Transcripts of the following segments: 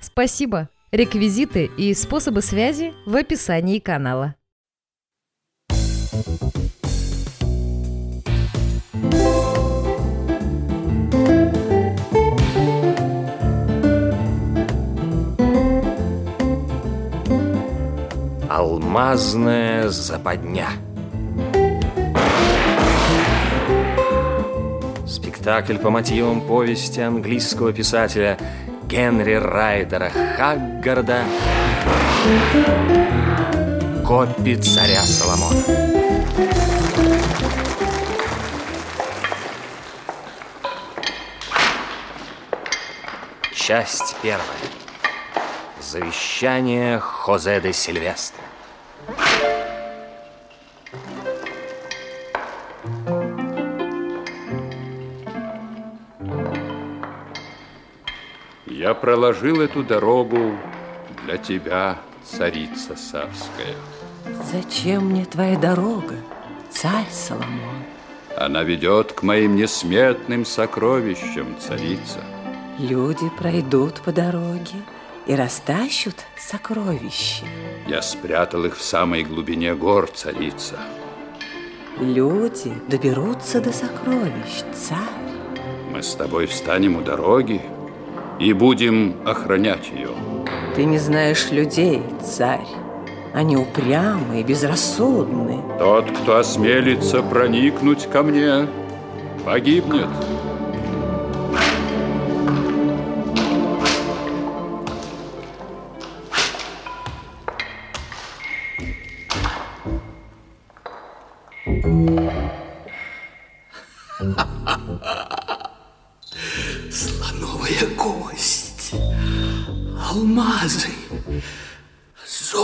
Спасибо! Реквизиты и способы связи в описании канала. Алмазная западня. Спектакль по мотивам повести английского писателя Генри Райдера Хаггарда «Копи царя Соломона». Часть первая. Завещание Хозе де Сильвестра. Я проложил эту дорогу для тебя, царица Савская. Зачем мне твоя дорога, царь Соломон? Она ведет к моим несметным сокровищам, царица. Люди пройдут по дороге и растащут сокровища. Я спрятал их в самой глубине гор, царица. Люди доберутся до сокровищ, царь. Мы с тобой встанем у дороги и будем охранять ее. Ты не знаешь людей, царь. Они упрямы и безрассудны. Тот, кто осмелится проникнуть ко мне, погибнет.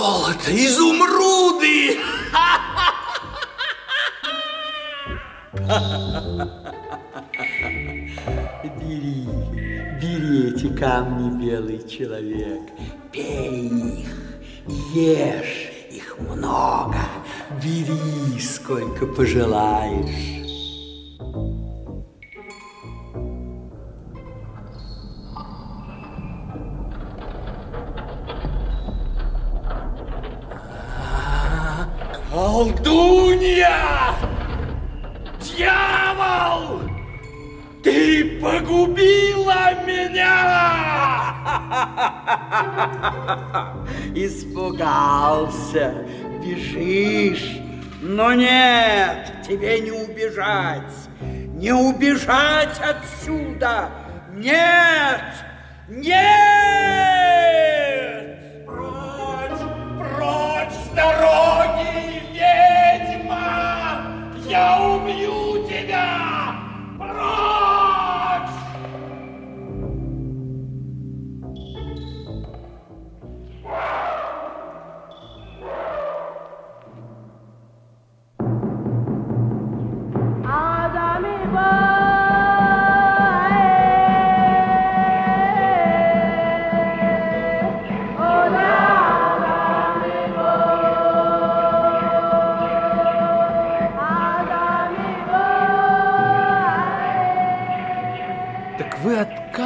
Золото, изумруды. Бери, бери эти камни, белый человек, пей их, ешь их много, бери сколько пожелаешь. Колдунья! Дьявол! Ты погубила меня! Испугался, бежишь, но нет, тебе не убежать, не убежать отсюда, нет, нет! Прочь, прочь с Я убью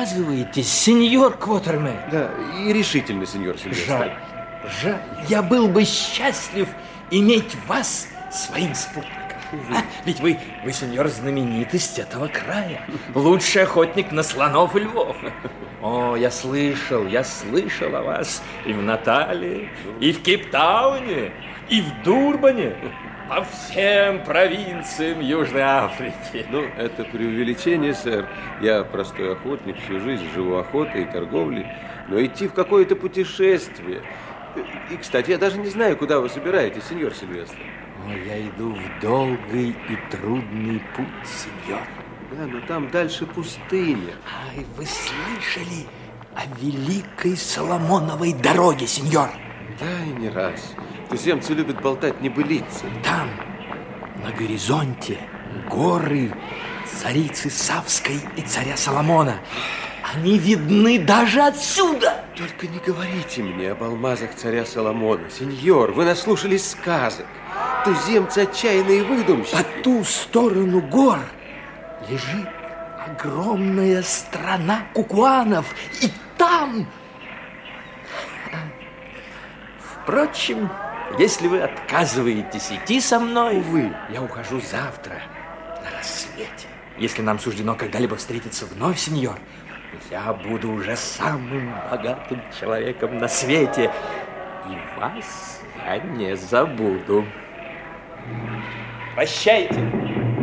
отказываетесь, сеньор Квотермен? Да, и решительно, сеньор Сильвестр. Жаль, жаль. Я был бы счастлив иметь вас своим спутником. А, ведь вы, вы, сеньор, знаменитость этого края. Лучший охотник на слонов и львов. О, я слышал, я слышал о вас и в Наталии, и в Кейптауне, и в Дурбане, по всем провинциям Южной Африки. Ну, это преувеличение, сэр. Я простой охотник, всю жизнь живу охотой и торговлей. Но идти в какое-то путешествие... И, кстати, я даже не знаю, куда вы собираетесь, сеньор Сильвестр. О, я иду в долгий и трудный путь, сеньор. Да, но там дальше пустыня. Ай, вы слышали о великой Соломоновой дороге, сеньор? Да, и не раз. Туземцы любят болтать небылицы. Там, на горизонте, горы царицы Савской и царя Соломона. Они видны даже отсюда. Только не говорите мне об алмазах царя Соломона. Сеньор, вы наслушались сказок. Туземцы отчаянные выдумщики. По ту сторону гор лежит огромная страна кукуанов. И там... Впрочем, если вы отказываетесь идти со мной, Увы. я ухожу завтра на рассвете. Если нам суждено когда-либо встретиться вновь, сеньор, я буду уже самым богатым человеком на свете. И вас я не забуду. Прощайте.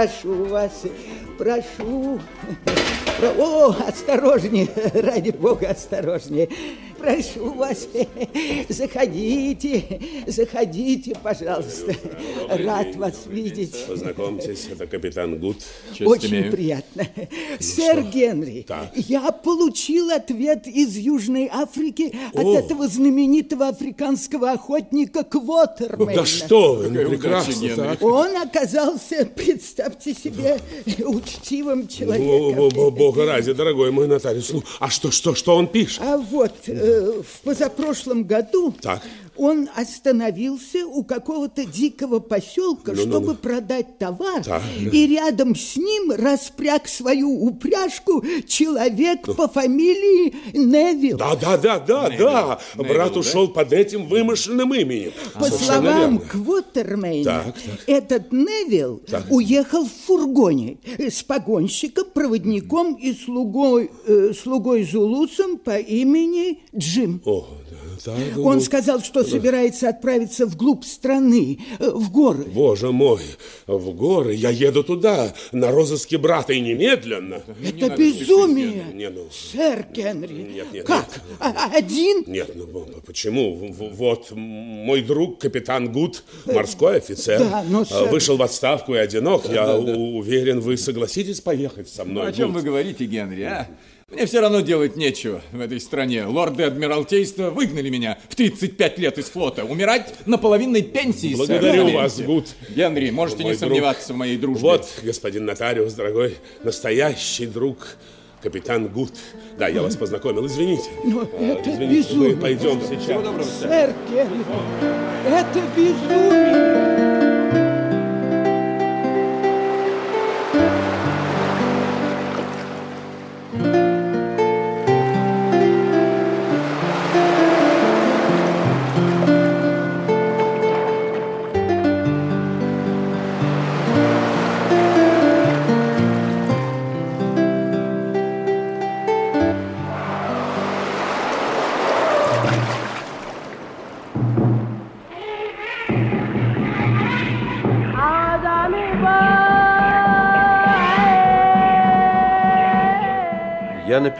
Прошу вас, прошу. Про- О, осторожнее, ради бога, осторожнее. Прошу вас, заходите, заходите, пожалуйста. Рад вас видеть. Познакомьтесь, это капитан Гуд. Очень приятно. Сэр Генри, Так. я получил ответ из Южной Африки от О. этого знаменитого африканского охотника Квотермена. Да что вы, ну, прекрасно, так. Он оказался, представьте себе, учтивым О, человеком. Бога ради, дорогой мой нотариус. Ну, а что, что, что он пишет? А вот э, в позапрошлом году Так. Он остановился у какого-то дикого поселка, Ну-ну-ну. чтобы продать товар, Так. и рядом с ним распряг свою упряжку человек по фамилии Невилл. Да, да, да, да, да. Брат ушел под этим вымышленным именем. По Совершенно словам. Квотермейна, Так, так. этот Невилл уехал в фургоне с погонщиком, проводником и слугой, э, слугой Зулусом по имени Джим. О, да, да, да, Он ну, сказал, что собирается отправиться вглубь страны, э, в горы. Боже мой, в горы, я еду туда, на розыске брата, и немедленно. Это безумие, Не, ну, сэр Генри. Нет, нет, как? нет. А- Один? Нет, ну почему? Вот мой друг, капитан Гуд, морской офицер, Да, но, а, сэр- вышел в отставку и одинок. Я у- уверен, вы согласитесь поехать со мной. Ну, о чем Гуд? вы говорите, Генри, а? Мне все равно делать нечего в этой стране. Лорды Адмиралтейства выгнали меня в 35 лет из флота. Умирать на половинной пенсии, сэр. Благодарю Поверьте. вас, Гуд. Генри, можете Мой не друг. сомневаться в моей дружбе. Вот, господин нотариус, дорогой, настоящий друг, капитан Гуд. Да, я вас познакомил, извините. Но А, это извините, безумие. мы пойдем сейчас. Сэр Генри, это безумие.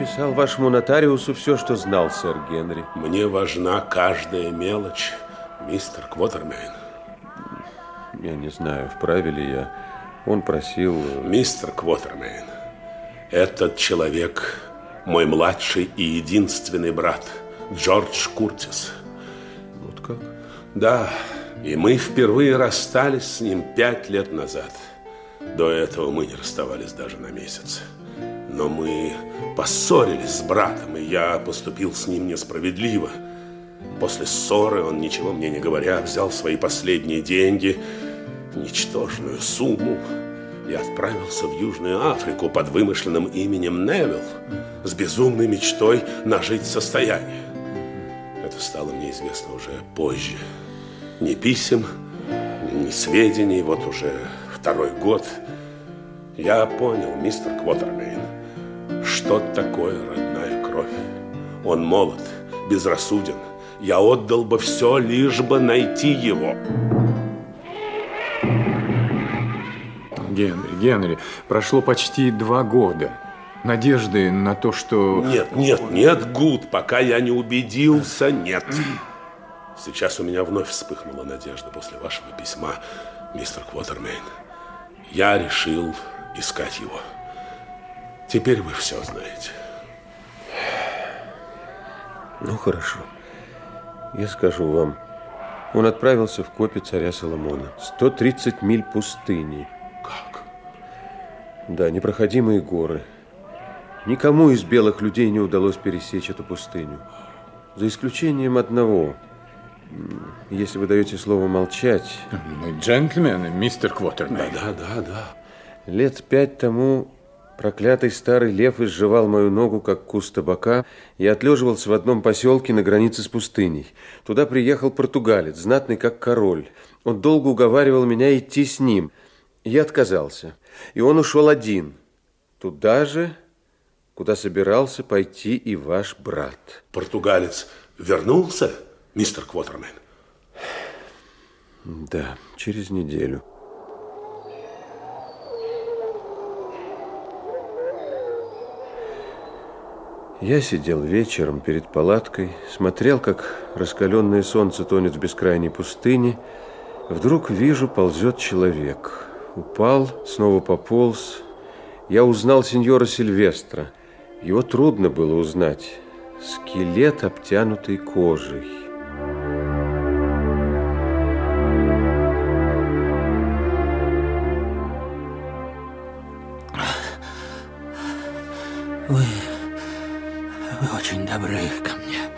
Я написал вашему нотариусу все, что знал, сэр Генри. Мне важна каждая мелочь, мистер Квотермейн. Я не знаю, вправе ли я. Он просил... э, Мистер Квотермейн, этот человек мой младший и единственный брат, Джордж Куртис. Вот как? Да, и мы впервые расстались с ним пять лет назад. До этого мы не расставались даже на месяц. Но мы поссорились с братом, и я поступил с ним несправедливо. После ссоры он, ничего мне не говоря, взял свои последние деньги, ничтожную сумму, я отправился в Южную Африку под вымышленным именем Невилл с безумной мечтой нажить состояние. Это стало мне известно уже позже. Ни писем, ни сведений, вот уже второй год. Я понял, мистер Квотермейн, что такое родная кровь. Он молод, безрассуден. Я отдал бы все, лишь бы найти его. Генри, Генри, прошло почти два года. Надежды на то, что... Нет, нет, нет, Гуд, пока я не убедился, нет. Сейчас у меня вновь вспыхнула надежда после вашего письма, мистер Квотермейн. Я решил искать его. Теперь вы все знаете. Ну, хорошо. Я скажу вам. Он отправился в копи царя Соломона. 130 миль пустыни. Как? Да, непроходимые горы. Никому из белых людей не удалось пересечь эту пустыню. За исключением одного. Если вы даете слово молчать... Мы джентльмены, мистер Квотермейн. Да, да, да. Лет пять тому проклятый старый лев изживал мою ногу, как куст табака, и отлеживался в одном поселке на границе с пустыней. Туда приехал португалец, знатный как король. Он долго уговаривал меня идти с ним. Я отказался. И он ушел один. Туда же, куда собирался пойти и ваш брат. Португалец вернулся, мистер Квотермен? Да, через неделю. Я сидел вечером перед палаткой, смотрел, как раскаленное солнце тонет в бескрайней пустыне. Вдруг вижу, ползет человек. Упал, снова пополз. Я узнал сеньора Сильвестра. Его трудно было узнать. Скелет, обтянутый кожей. Вы, вы очень добры ко мне,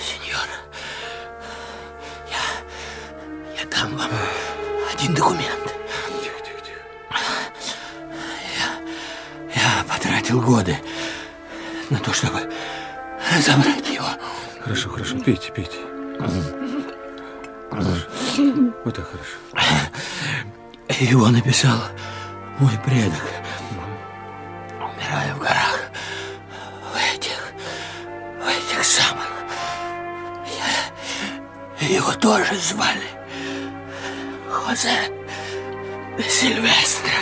сеньор. Я, я дам вам один документ. Тихо, тихо, тихо. Я, я потратил годы на то, чтобы забрать его. Хорошо, хорошо, пейте, пейте. Хорошо. Вот так хорошо. Его написал мой предок, умирая в горах. Его тоже звали Хозе де Сильвестро.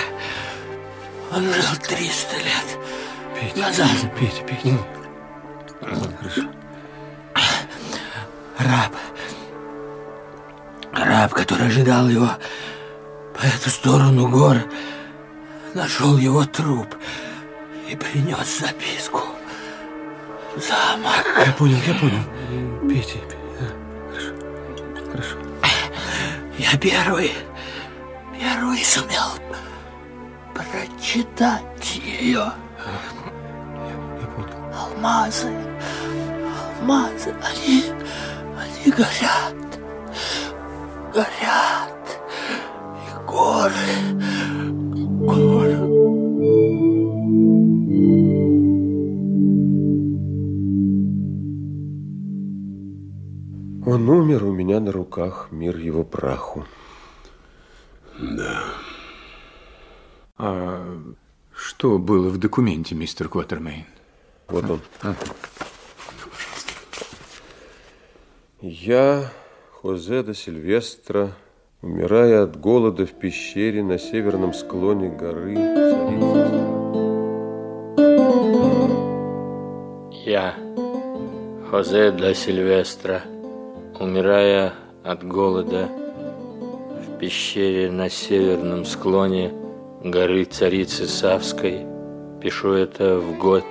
Он жил 300 лет Пейте, назад. пейте, пейте. Хорошо. Раб. Раб, который ожидал его по эту сторону гор, нашел его труп и принес записку. Замок. Я понял, я понял. Пейте, пейте. Хорошо. Я первый, первый сумел прочитать ее. Я понял. Алмазы, алмазы, они, они горят, горят. И горы, горы. Он умер у меня на руках, мир его праху. Да. А что было в документе, мистер Квотермейн? Вот он. А. Я, Хозе де Сильвестро, умирая от голода в пещере на северном склоне горы. Я, Хозе да Сильвестра, умирая от голода в пещере на северном склоне горы Царицы Савской, пишу это в год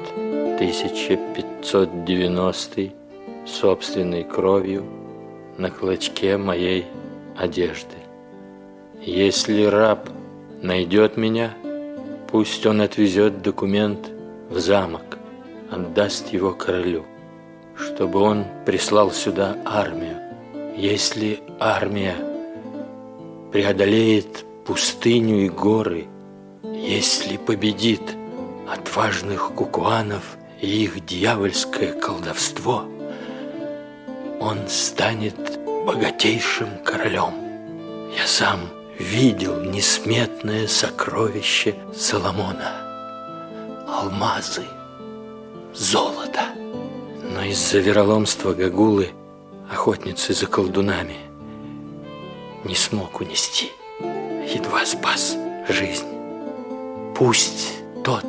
1590 собственной кровью на клочке моей одежды. Если раб найдет меня, пусть он отвезет документ в замок, отдаст его королю, чтобы он прислал сюда армию. Если армия преодолеет пустыню и горы Если победит отважных кукуанов и их дьявольское колдовство, он станет богатейшим королем. Я сам видел несметное сокровище Соломона. Алмазы, золото. Но из-за вероломства Гагулы, охотницы за колдунами, не смог унести. Едва спас жизнь. Пусть тот,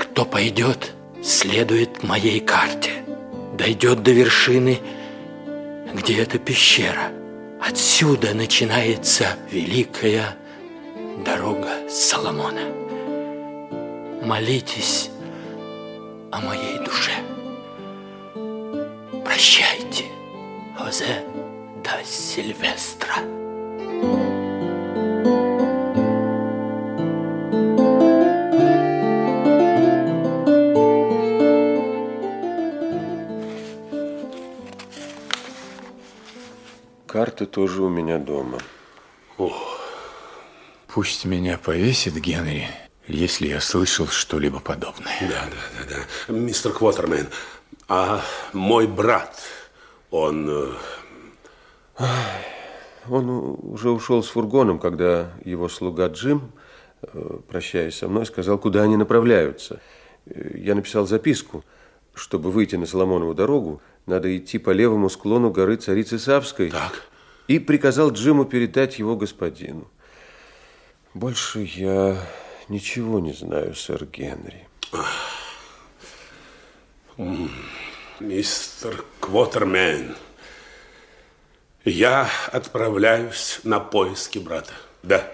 кто пойдет, следует моей карте, дойдет до вершины, где эта пещера. Отсюда начинается великая дорога Соломона. Молитесь о моей душе. Прощайте, Хозе да Сильвестра. Карта тоже у меня дома. О, пусть меня повесит Генри, если я слышал что-либо подобное. Да, да, да, да. Мистер Квотермен, а мой брат, он... э, Он уже ушел с фургоном, когда его слуга Джим, э, прощаясь со мной, сказал, куда они направляются. Э, Я написал записку. Чтобы выйти на Соломонову дорогу, надо идти по левому склону горы Царицы Савской. Так. И приказал Джиму передать его господину. Больше я ничего не знаю, сэр Генри. М, Мистер Квотермен, я отправляюсь на поиски брата. Да.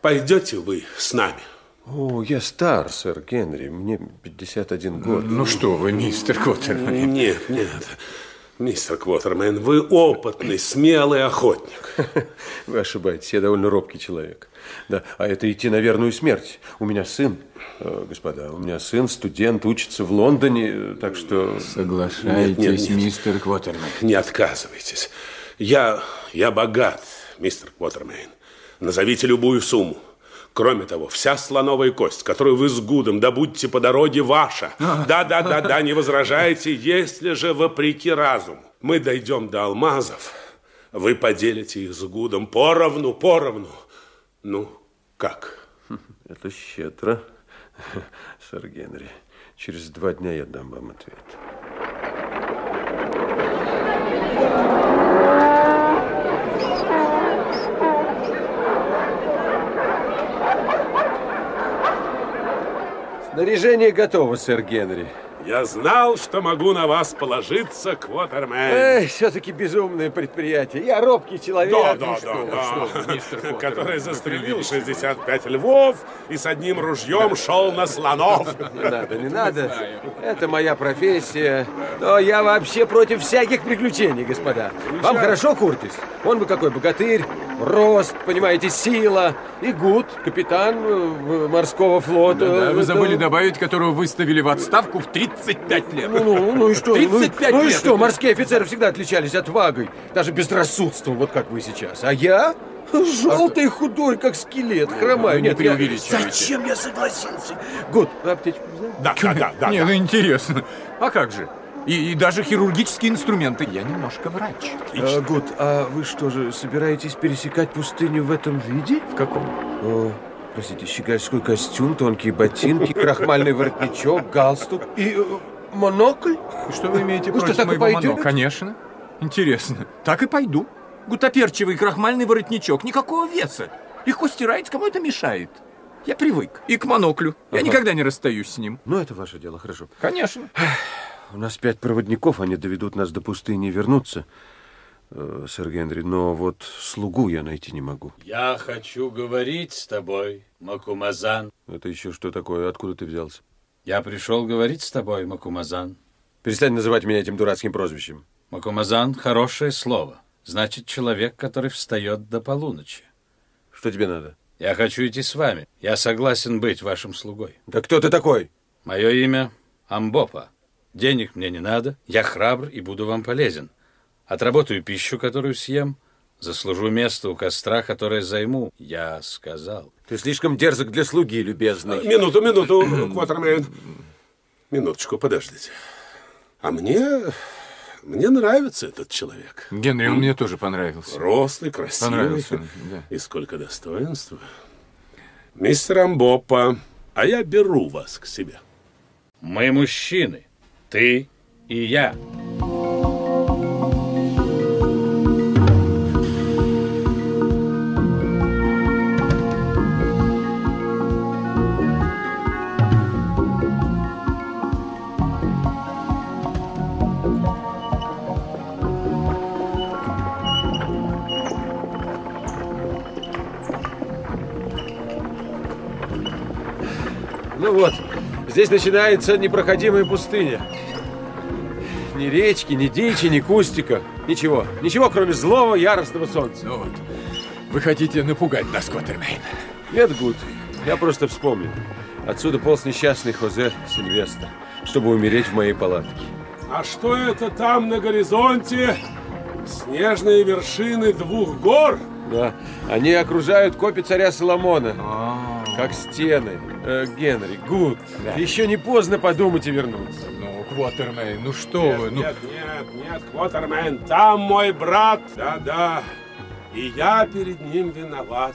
Пойдете вы с нами? О, я стар, сэр Генри. Мне 51 год. Ну что вы, мистер Квотермен. Нет, нет. Мистер Квотермен, вы опытный, смелый охотник. Вы ошибаетесь, я довольно робкий человек. Да, а это идти на верную смерть. У меня сын, э, господа, у меня сын, студент, учится в Лондоне, э, так что... Соглашайтесь, Нет, нет, нет. мистер Квотермен. Не отказывайтесь. Я, я богат, мистер Квотермен. Назовите любую сумму. Кроме того, вся слоновая кость, которую вы с Гудом добудьте по дороге, ваша. Да, да, да, да, не возражайте, если же вопреки разуму мы дойдем до алмазов, вы поделите их с Гудом поровну, поровну. Ну, как? Это щедро, сэр Генри. Через два дня я дам вам ответ. Снаряжение готово, сэр Генри. Я знал, что могу на вас положиться, Квотермен. Эй, все-таки безумное предприятие. Я робкий человек. Да, Ну да, что да, вы, да. что вы. Который застрелил 65 львов и с одним ружьем шел на слонов. Не надо, не надо. Это моя профессия. Но я вообще против всяких приключений, господа. Вам хорошо, Куртис? Он вы какой богатырь, рост, понимаете, сила. И Гуд, капитан э, морского флота. Да, вы Это- забыли добавить, которого выставили в отставку в 35 лет. Ну, ну, ну и что? 35 ну, ну и лет. что? Морские офицеры всегда отличались отвагой, даже безрассудством, вот как вы сейчас. А я желтый худой, как скелет, хромаю. Вы не Нет, я- преувеличивайте. Зачем я согласился? Гуд, вы аптечку взяли? Да, да, да, да. Не, ну интересно. А как же? И, и даже хирургические инструменты. Я немножко врач. А, Гуд, а вы что же, собираетесь пересекать пустыню в этом виде? В каком? О, простите, щегольской костюм, тонкие ботинки, крахмальный воротничок, галстук и э, монокль? Что вы имеете Вы что, против и моего пойдете? моно? Конечно. Интересно. Так и пойду. Гутоперчивый крахмальный воротничок. Никакого веса. Легко стирается, кому это мешает? Я привык. И к моноклю. Я Ага. никогда не расстаюсь с ним. Ну, это ваше дело, хорошо. Конечно. У нас пять проводников, они доведут нас до пустыни и вернутся, сэр Генри, но вот слугу я найти не могу. Я хочу говорить с тобой, Макумазан. Это еще что такое? Откуда ты взялся? Я пришел говорить с тобой, Макумазан. Перестань называть меня этим дурацким прозвищем. Макумазан — хорошее слово. Значит, человек, который встает до полуночи. Что тебе надо? Я хочу идти с вами. Я согласен быть вашим слугой. Да кто ты такой? Мое имя Амбопа. Денег мне не надо. Я храбр и буду вам полезен. Отработаю пищу, которую съем. Заслужу место у костра, которое займу. Я сказал. Ты слишком дерзок для слуги, любезный. Минуту, минуту, Квотермен. Минуточку, подождите. А мне... Мне нравится этот человек. Генри, он мне тоже понравился. Рослый, красивый. Понравился, да. И сколько достоинства. Мистер Амбопа, а я беру вас к себе. Мы мужчины. Ты и я. Ну вот, здесь начинается непроходимая пустыня. Ни речки, ни дичи, ни кустика. Ничего. Ничего, кроме злого, яростного солнца. Ну вот. Вы хотите напугать нас, Квотермейн? Нет, Гуд. Я просто вспомнил. Отсюда полз несчастный Хозе Сильвестр, чтобы умереть в моей палатке. А что это там на горизонте? Снежные вершины двух гор? Да, они окружают копи царя Соломона. Как стены. Э, Генри, Гуд, еще не поздно подумать и вернуться. Ну, Квотермейн, ну что нет, вы? Ну... Нет, нет, нет, Квотермен, там мой брат. Да-да, и я перед ним виноват.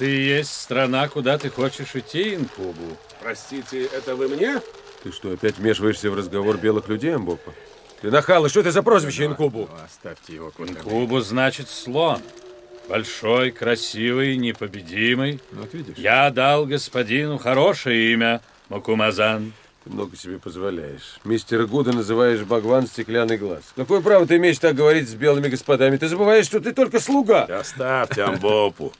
И есть страна, куда ты хочешь идти, Инкубу. Простите, это вы мне? Ты что, опять вмешиваешься в разговор белых людей, Амбопа? Ты нахал, и что это за прозвище Инкубу? Оставьте его. Инкубу значит слон. Большой, красивый, непобедимый. Вот видишь. Я дал господину хорошее имя, Макумазан. Ты много себе позволяешь. Мистера Гуда называешь Багван стеклянный глаз. Какое право ты имеешь так говорить с белыми господами? Ты забываешь, что ты только слуга. Оставьте Амбопу.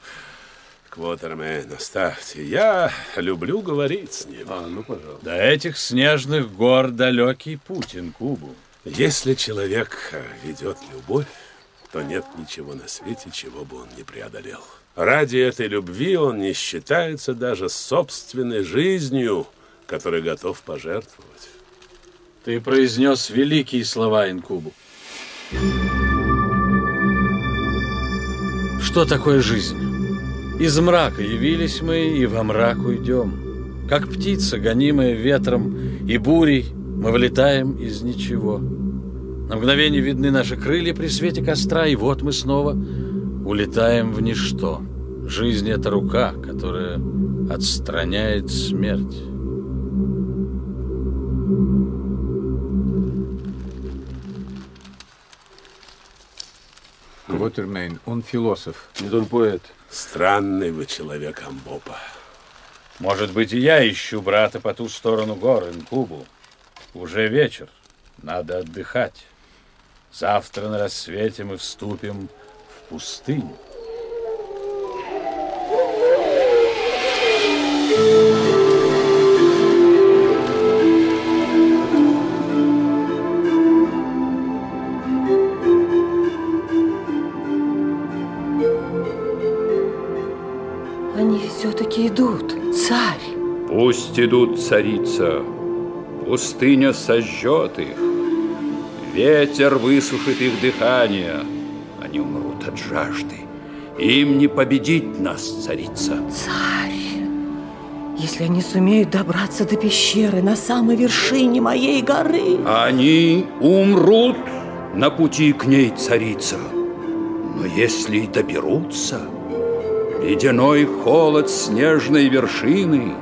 Квотермен, оставьте. Я люблю говорить с ним. А, ну, пожалуйста. До этих снежных гор далекий путь, Инкубу. Если человек э, ведет любовь, то нет ничего на свете, чего бы он не преодолел. Ради этой любви он не считается даже собственной жизнью, которой готов пожертвовать. Ты произнес великие слова, Инкубу. Что такое жизнь? Из мрака явились мы, и во мрак уйдем. Как птица, гонимая ветром и бурей, мы вылетаем из ничего. На мгновение видны наши крылья при свете костра, и вот мы снова улетаем в ничто. Жизнь — это рука, которая отстраняет смерть. Квотермейн, он философ. Нет, он поэт. Странный вы человек, Амбопа. Может быть, и я ищу брата по ту сторону гор, Инкубу. Уже вечер, надо отдыхать. Завтра на рассвете мы вступим в пустыню. Они все-таки идут, царь. Пусть идут, царица. Пустыня сожжет их. Ветер высушит их дыхание. Они умрут от жажды. Им не победить нас, царица. Царь, если они сумеют добраться до пещеры на самой вершине моей горы, Они умрут на пути к ней, царица. Но если и доберутся, ледяной холод снежной вершины,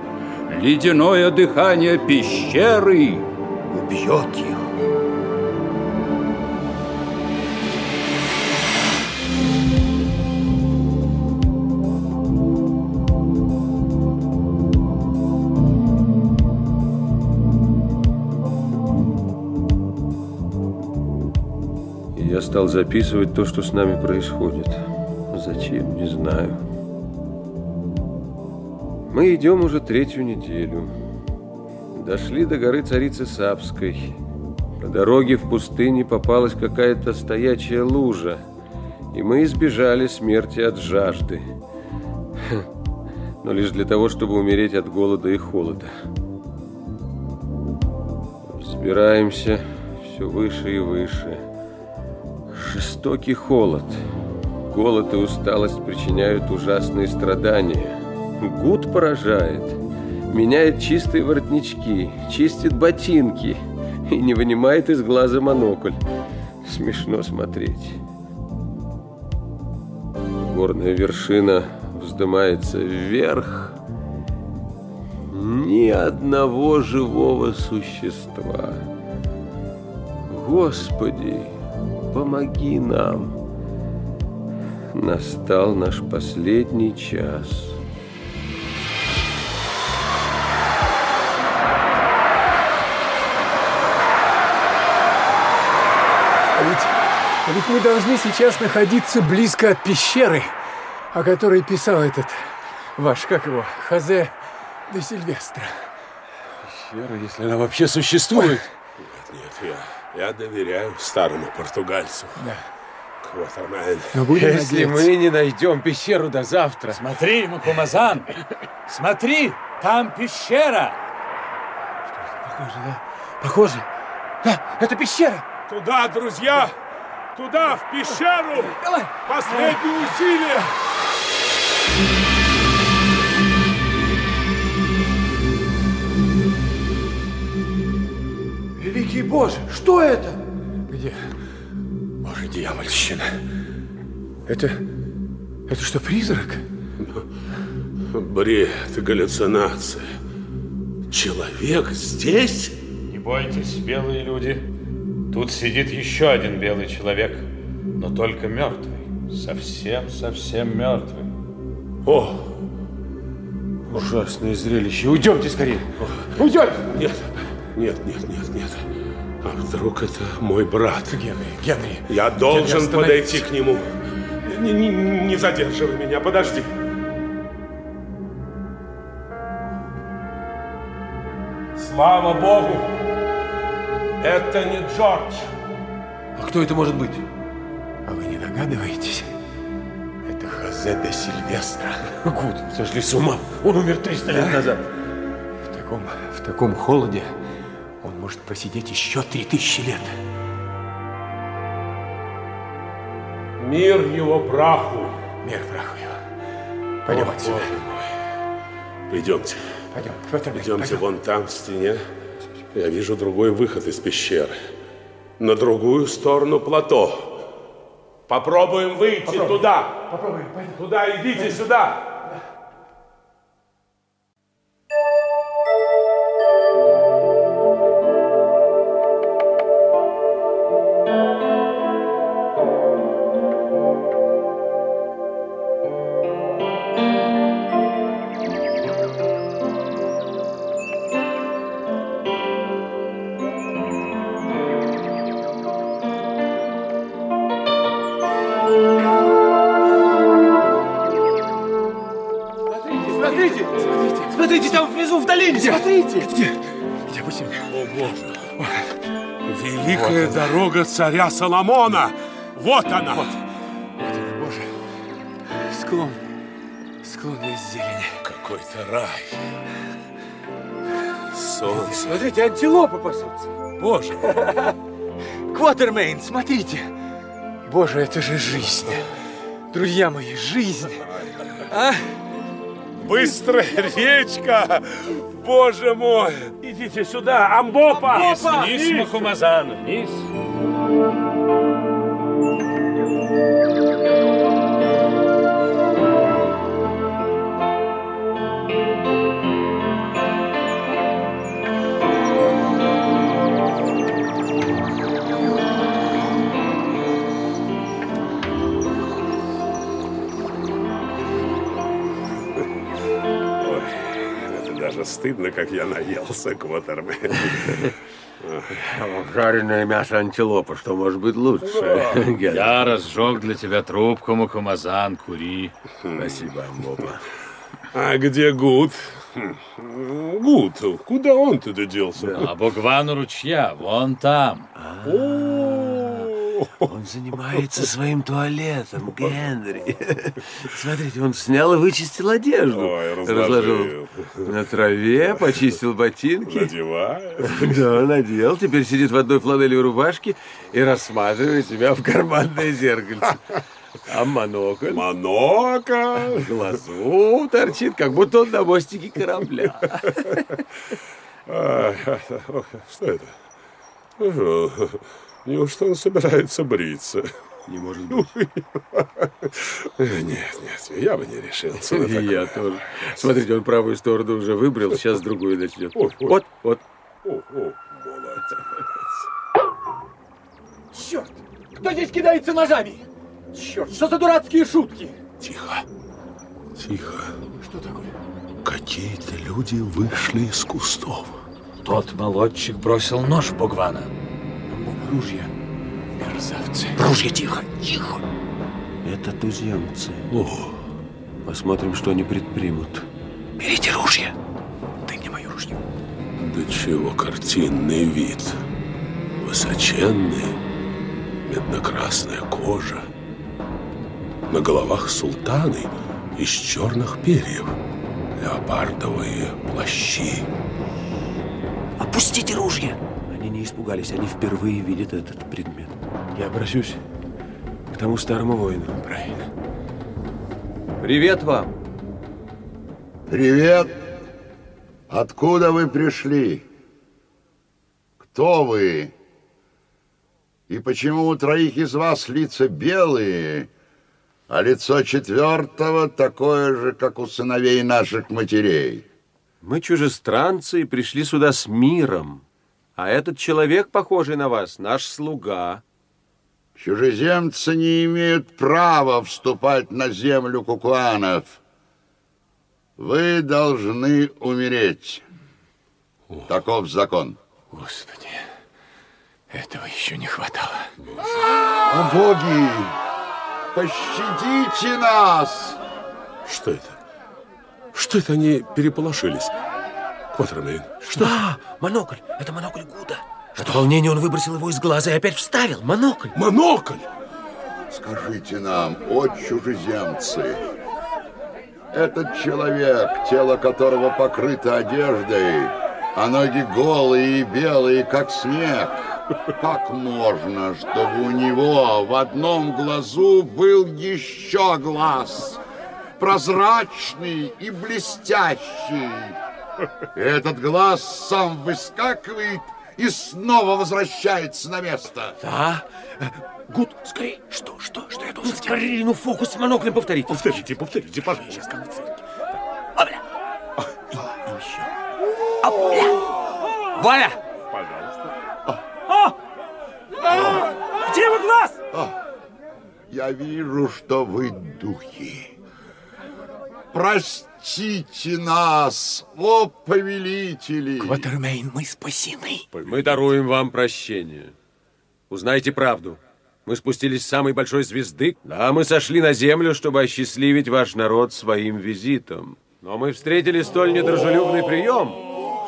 ледяное дыхание пещеры убьет их. Я стал записывать то, что с нами происходит. Зачем, не знаю. Мы идем уже третью неделю. Дошли до горы Царицы Сапской. По дороге в пустыне попалась какая-то стоячая лужа, и мы избежали смерти от жажды. Но лишь для того, чтобы умереть от голода и холода. Взбираемся все выше и выше. Жестокий холод. Голод и усталость причиняют ужасные страдания. Гуд поражает. Меняет чистые воротнички, чистит ботинки и не вынимает из глаза монокль. Смешно смотреть. Горная вершина вздымается вверх. Ни одного живого существа. Господи, помоги нам. Настал наш последний час. Ведь мы должны сейчас находиться близко от пещеры, о которой писал этот ваш, как его, Хозе де Сильвестро. Пещера, если она вообще существует. Нет, нет, я, я доверяю старому португальцу. Да. Квотермен. Если мы не найдем пещеру до завтра. Смотри, Макумазан, смотри, там пещера. Похоже, да? Похоже. Да, это пещера. Туда, друзья! Туда, в пещеру! Давай! Последние усилия! Великий Боже, что это? Где? Боже, дьявольщина. Это... Это что, призрак? Бред, галлюцинация. Человек здесь? Не бойтесь, белые люди. Тут сидит еще один белый человек, но только мертвый. Совсем-совсем мертвый. О! Ужасное зрелище. Уйдемте скорее. Уйдемте! Нет, нет, нет, нет, нет. А вдруг это мой брат? Генри, Генри. Я должен Генри, подойти к нему. Не, не, не задерживай меня, подожди. Слава Богу! Это не Джордж. А кто это может быть? А вы не догадываетесь? Это Хозе де Сильвестро. Гуд, сошли с ума. Он умер 300 лет назад. В таком, в таком холоде он может просидеть еще 3000 лет. Мир его праху. Мир праху его. Пойдем О, отсюда. Боже мой. Пойдемте. Пойдем. Квотермен, Идемте пойдем. вон там, в стене. Я вижу другой выход из пещеры. На другую сторону плато. Попробуем выйти Попробуем. туда. Попробуем, пойдем. Туда, идите сюда. Долине. Смотрите. Где? Где меня? О, Боже. Великая дорога царя Соломона. Вот она. Вот. Вот она, Боже. Склон. Склон весь зелени. Какой-то рай. Солнце. Смотрите, антилопы пасутся. Боже. Квотермейн, смотрите. Боже, это же жизнь. Друзья мои, жизнь. А? Быстрая речка. Боже мой. Идите сюда, Амбопа. Вниз, вниз, Махумазан, вниз. Стыдно, как я наелся, Квотермен. Жареное мясо антилопа, что может быть лучше? Я разжег для тебя трубку, Макумазан, кури. Спасибо, Амбопа. А где Гуд? Хм, Гуд, куда он туда делся? А Богван ручья, вон там. Он занимается своим туалетом, Генри. Смотрите, он снял и вычистил одежду. Ой, разложил. на траве, почистил ботинки. Надевает. Да, надел. Теперь сидит в одной фланелевой рубашке и рассматривает себя в карманное зеркальце. А монокль? Монокль! Глазу торчит, как будто он на мостике корабля. Что это? Неужто он собирается бриться? Не может быть. Нет, нет, я бы не решился я тоже. Смотрите, он правую сторону уже выбрал, сейчас другую начнет. Вот, вот. О, о, молодец. Черт! Кто здесь кидается ножами? Черт, что за дурацкие шутки? Тихо, тихо. Что такое? Какие-то люди вышли из кустов. Тот молодчик бросил нож в Богвана. Ружья. Мерзавцы. Ружья, тихо, тихо. Это туземцы. О, Посмотрим, что они предпримут. Берите ружья. Дай мне мое ружье. да чего картинный вид. Высоченный, медно-красная кожа. На головах султаны из черных перьев. Леопардовые плащи. Опустите ружья. Они не испугались, они впервые видят этот предмет. Я обращусь к тому старому воину. Правильно. Привет вам. Привет. Откуда вы пришли? Кто вы? И почему у троих из вас лица белые, а лицо четвертого такое же, как у сыновей наших матерей? Мы чужестранцы и пришли сюда с миром. А этот человек, похожий на вас, наш слуга. Чужеземцы не имеют права вступать на землю кукуанов. Вы должны умереть. Таков закон. Господи, этого еще не хватало. О, боги! Пощадите нас! Что это? Что это они переполошились? Кватермейн, что? А, монокль. Это монокль Гуда. От волнения он выбросил его из глаза и опять вставил. Монокль. Монокль! Скажите нам, о чужеземцы, этот человек, тело которого покрыто одеждой, а ноги голые и белые, как снег, как можно, чтобы у него в одном глазу был еще глаз, прозрачный и блестящий? Этот глаз сам выскакивает и снова возвращается на место. Да. Гуд, скорее. Что, что, что я должен ну, скорее, ну фокус с моноклем повторить. Повторите, повторите, пожалуйста. Сейчас как в цирке. Опля. И, и еще. Опля. Валя! Пожалуйста. Где вы глаз? Я вижу, что вы духи. Простите нас, о повелители! Кватермейн, мы спасены. Мы даруем вам прощение. Узнайте правду. Мы спустились с самой большой звезды. Да, мы сошли на землю, чтобы осчастливить ваш народ своим визитом. Но мы встретили столь недружелюбный прием,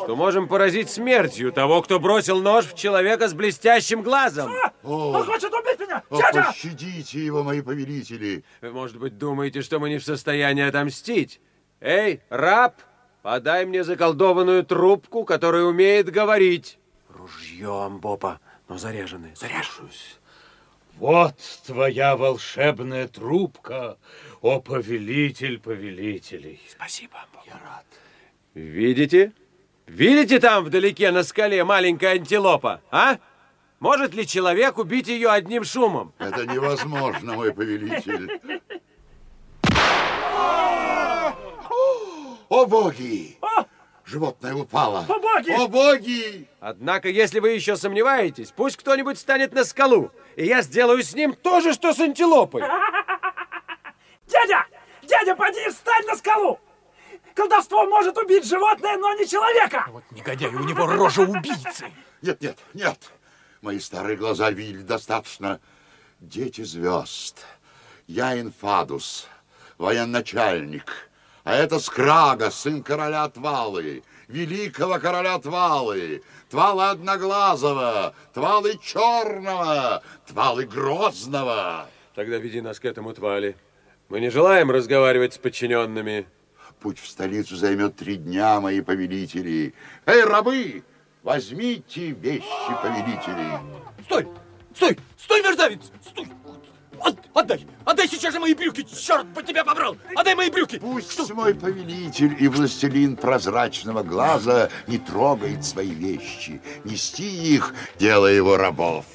что можем поразить смертью того, кто бросил нож в человека с блестящим глазом. Он хочет убить меня! О, Дядя! пощадите его, мои повелители! Вы, может быть, думаете, что мы не в состоянии отомстить? Эй, раб, подай мне заколдованную трубку, которая умеет говорить. Ружьем, Бопа, но заряженный. Заряжусь. Вот твоя волшебная трубка, о повелитель повелителей. Спасибо, я рад. Видите? Видите там вдалеке на скале маленькая антилопа, а? Может ли человек убить ее одним шумом? Это невозможно, мой повелитель. О, боги! Животное упало. О, боги! О, боги! Однако, если вы еще сомневаетесь, пусть кто-нибудь станет на скалу, и я сделаю с ним то же, что с антилопой. Дядя! Дядя, поди встань на скалу! Колдовство может убить животное, но не человека! Вот негодяй, у него рожа убийцы. Нет, нет, нет. Мои старые глаза видели достаточно. Дети звезд. Я инфадус, военачальник, А это Скрага, сын короля Твалы, великого короля Твалы, Твала Одноглазого, Твалы Черного, Твалы Грозного. Тогда веди нас к этому Твали. Мы не желаем разговаривать с подчиненными. Путь в столицу займет три дня, мои повелители. Эй, рабы, возьмите вещи повелителей. Стой! Стой! Стой, мерзавец! Стой! От- отдай! Отдай сейчас же мои брюки! Черт по тебя побрал! Отдай мои брюки! Пусть мой повелитель и властелин прозрачного глаза не трогает свои вещи. Нести их — дело его рабов.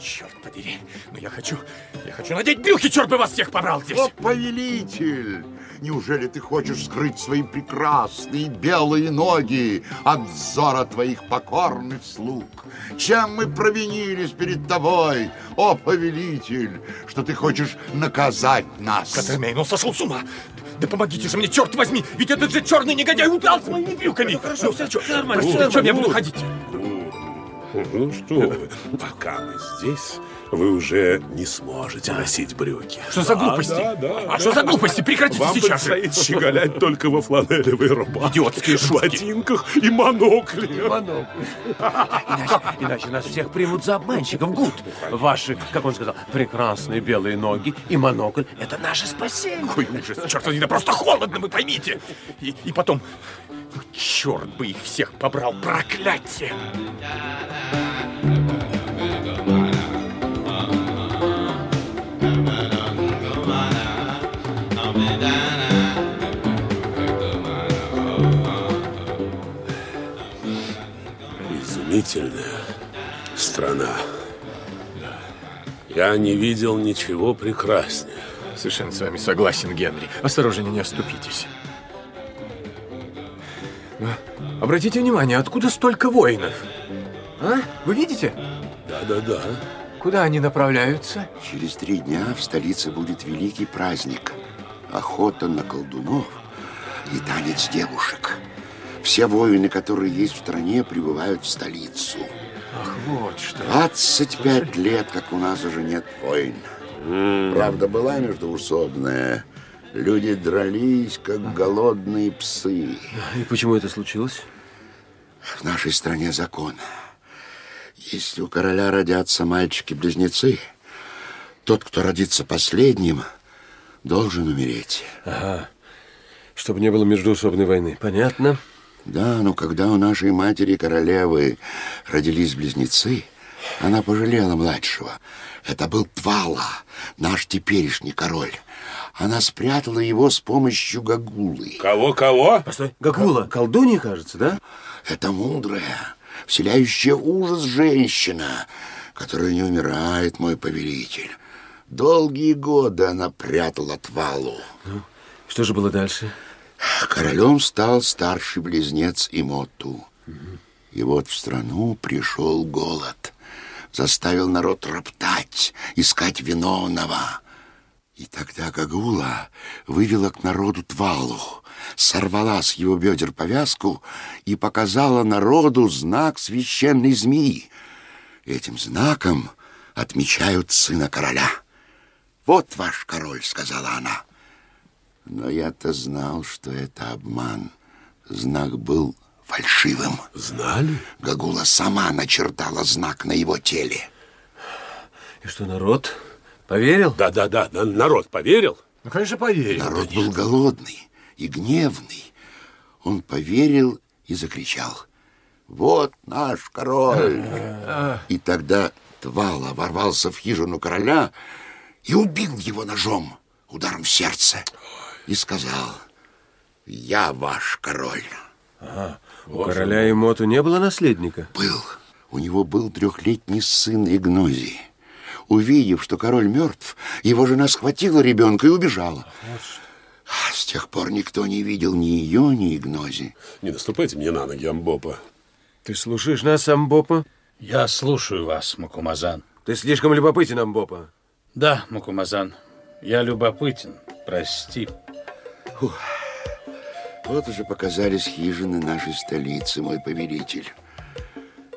Черт подери! Но я хочу... Я хочу надеть брюки, черт бы вас всех побрал здесь! О, повелитель! Неужели ты хочешь скрыть свои прекрасные белые ноги от взора твоих покорных слуг? Чем мы провинились перед тобой, о, повелитель, что ты хочешь наказать нас? Катермейн, он сошел с ума! Да помогите же мне, черт возьми! Ведь этот же черный негодяй удрал с моими брюками! Хорошо, все, все нормально. Простите, в чем я буду ходить? Ну что вы, пока мы здесь, вы уже не сможете носить брюки. Что за Да, глупости? да, да, А что за глупости? Прекратите Вам сейчас же. предстоит щеголять только во фланелевой рубахе. Идиотские шутки. ботинках и монокле. Иначе, иначе нас всех примут за обманщиков, Гуд. Ваши, как он сказал, прекрасные белые ноги и монокль — это наше спасение. Какой ужас! Черт возьми, да просто холодно, вы поймите! И, и потом, ну, черт бы их всех побрал, проклятие! Изумительная страна. Я не видел ничего прекраснее. Совершенно с вами согласен, Генри. Осторожнее, не оступитесь. А, Обратите внимание, откуда столько воинов? А? Вы видите? Да-да-да. Куда они направляются? Через три дня в столице будет великий праздник. Охота на колдунов и танец девушек. Все воины, которые есть в стране, прибывают в столицу. Ах, вот что. 25 лет, как у нас уже нет войн. Правда, была междуусобная. Люди дрались, как голодные псы. И почему это случилось? В нашей стране закон. Если у короля родятся мальчики-близнецы, тот, кто родится последним, должен умереть. Ага. Чтобы не было междуусобной войны. Понятно. Да, но когда у нашей матери-королевы родились близнецы, она пожалела младшего. Это был Твала, наш теперешний король. Она спрятала его с помощью Гагулы. Кого-кого? Постой, Гагула, колдунья, кажется, да? Это мудрая, вселяющая ужас женщина, которая не умирает, мой повелитель. Долгие годы она прятала Твалу. Что же было дальше? Королем стал старший близнец Имоту. И вот в страну пришел голод. Заставил народ роптать, искать виновного. И тогда Гагула вывела к народу Твалу, сорвала с его бедер повязку и показала народу знак священной змеи. Этим знаком отмечают сына короля. «Вот ваш король», — сказала она. Но я-то знал, что это обман. Знак был фальшивым. Знали? Гагула сама начертала знак на его теле. И что, народ поверил? Да-да-да, народ поверил? Ну, конечно, поверил. Народ был голодный и гневный. Он поверил и закричал. «Вот наш король!» И тогда Твала ворвался в хижину короля и убил его ножом, ударом в сердце, и сказал, «Я ваш король». Ага. У короля Имоту не было наследника? Был. У него был трехлетний сын Игнози. Увидев, что король мертв, его жена схватила ребенка и убежала. А С тех пор никто не видел ни ее, ни Игнози. Не наступайте мне на ноги, Амбопа. Ты слушаешь нас, Амбопа? Я слушаю вас, Макумазан. Ты слишком любопытен, Амбопа. Да, Макумазан, я любопытен. Прости. Вот уже показались хижины нашей столицы, мой повелитель.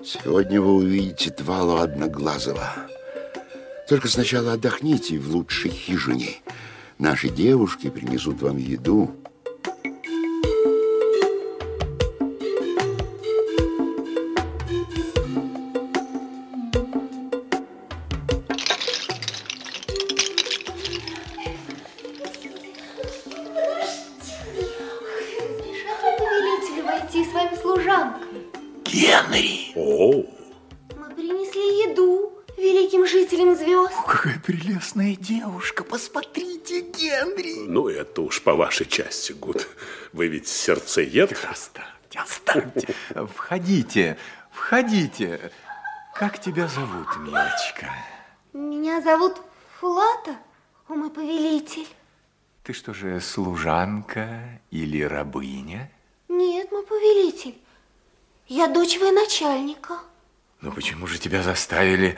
Сегодня вы увидите Твалу Одноглазого. Только сначала отдохните в лучшей хижине. Наши девушки принесут вам еду. Вашей части, Гуд. Вы ведь сердцеед. Оставьте, оставьте. Входите, входите. Как тебя зовут, милочка? Меня зовут Фулата, о мой повелитель. Ты что же, служанка или рабыня? Нет, мой повелитель. Я дочь военачальника. Но почему же тебя заставили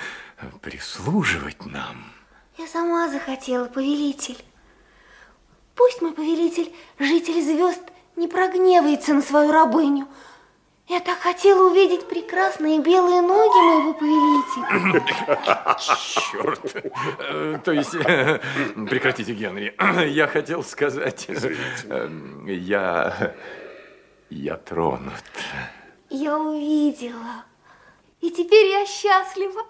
прислуживать нам? Я сама захотела, повелитель. Пусть мой повелитель, житель звезд, не прогневается на свою рабыню. Я так хотела увидеть прекрасные белые ноги моего повелителя. Черт. Э, То есть, э, прекратите, Генри. Я хотел сказать, э, я, я тронут. Я увидела. И теперь я счастлива.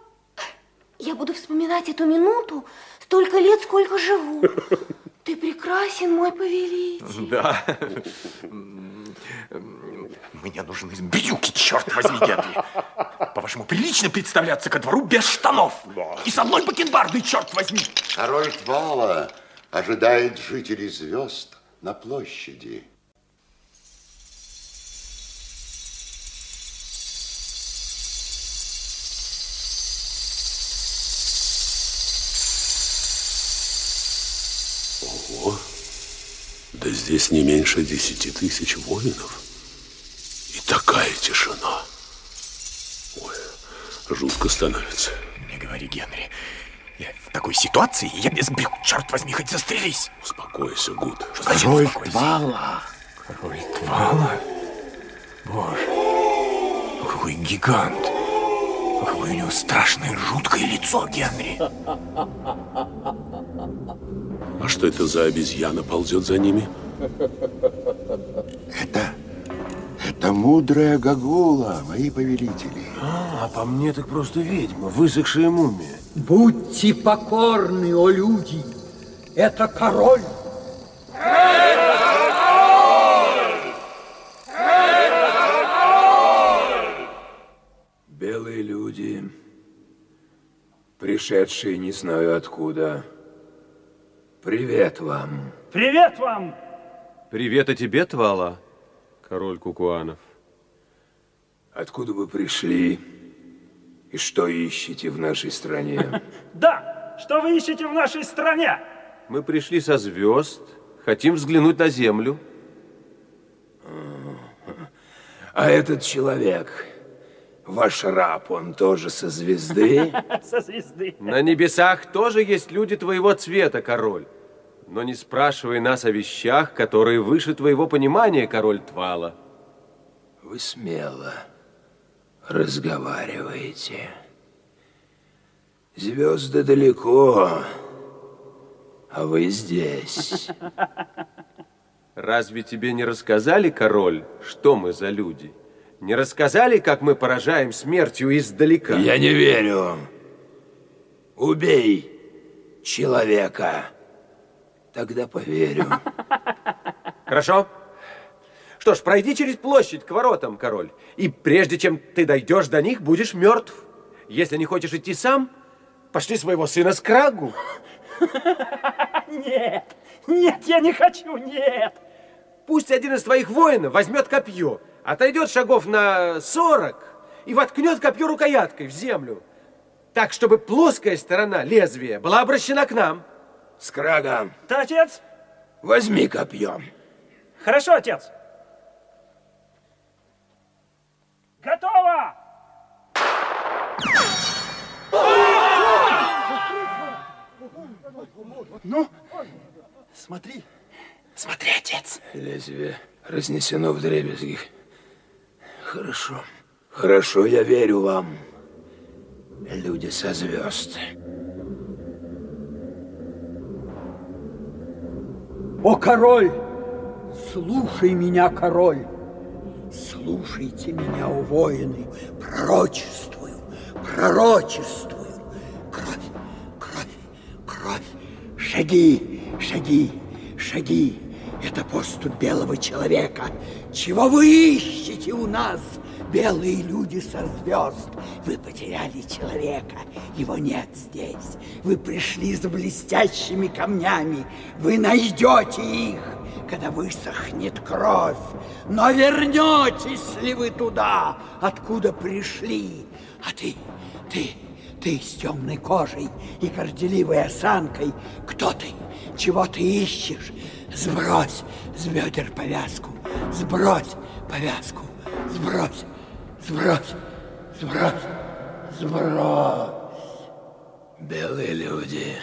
Я буду вспоминать эту минуту столько лет, сколько живу. Ты прекрасен, мой повелитель. Да. Мне нужны брюки, черт возьми, Генри. По-вашему, прилично представляться ко двору без штанов? И со мной бакенбарды, черт возьми. Король Твала ожидает жителей звезд на площади. Здесь не меньше десяти тысяч воинов. И такая тишина. Ой, жутко становится. Не говори, Генри. Я в такой ситуации, я без брюк, черт возьми, хоть застрелись. Успокойся, Гуд. Что значит Король успокойся? Твала. Король Твала? Боже, какой гигант. Какое у него страшное, жуткое лицо, Генри. А что это за обезьяна ползет за ними? Это, это мудрая Гагула, мои повелители. А, по мне так просто ведьма, высохшая мумия. Будьте покорны, о люди. Это король. Белые люди, пришедшие не знаю откуда, привет вам. Привет вам! Привет и тебе, Твала, король Кукуанов. Откуда вы пришли и что ищете в нашей стране? Да, что вы ищете в нашей стране? Мы пришли со звезд, хотим взглянуть на землю. А этот человек, ваш раб, он тоже со звезды? Со звезды. На небесах тоже есть люди твоего цвета, король. Но не спрашивай нас о вещах, которые выше твоего понимания, король Твала. Вы смело разговариваете. Звезды далеко, а вы здесь. Разве тебе не рассказали, король, что мы за люди? Не рассказали, как мы поражаем смертью издалека? Я не верю. Убей человека. Тогда поверю. Хорошо. Что ж, пройди через площадь к воротам, король. И прежде чем ты дойдешь до них, будешь мертв. Если не хочешь идти сам, пошли своего сына Скрагу. Нет, нет, я не хочу, нет. Пусть один из твоих воинов возьмет копье, отойдет шагов на 40 и воткнет копье рукояткой в землю. Так, чтобы плоская сторона лезвия была обращена к нам. Скрага, Да, отец? возьми копье. Хорошо, отец. Готово! Ну, смотри. Смотри, отец. Лезвие разнесено в дребезги. Хорошо. Хорошо, я верю вам. Люди со звезд. О, король! Слушай меня, король! Слушайте меня, о воины! Пророчествую, пророчествую! Кровь, кровь, кровь! Шаги, шаги, шаги! Это поступ белого человека. Чего вы ищете у нас, белые люди со звезд? Вы потеряли человека, его нет здесь. Вы пришли за блестящими камнями, вы найдете их, когда высохнет кровь. Но вернетесь ли вы туда, откуда пришли? А ты, ты, ты с темной кожей и горделивой осанкой, кто ты? Чего ты ищешь? Сбрось с бедер повязку, сбрось повязку, сбрось, сбрось, сбрось, сбрось. Белые люди.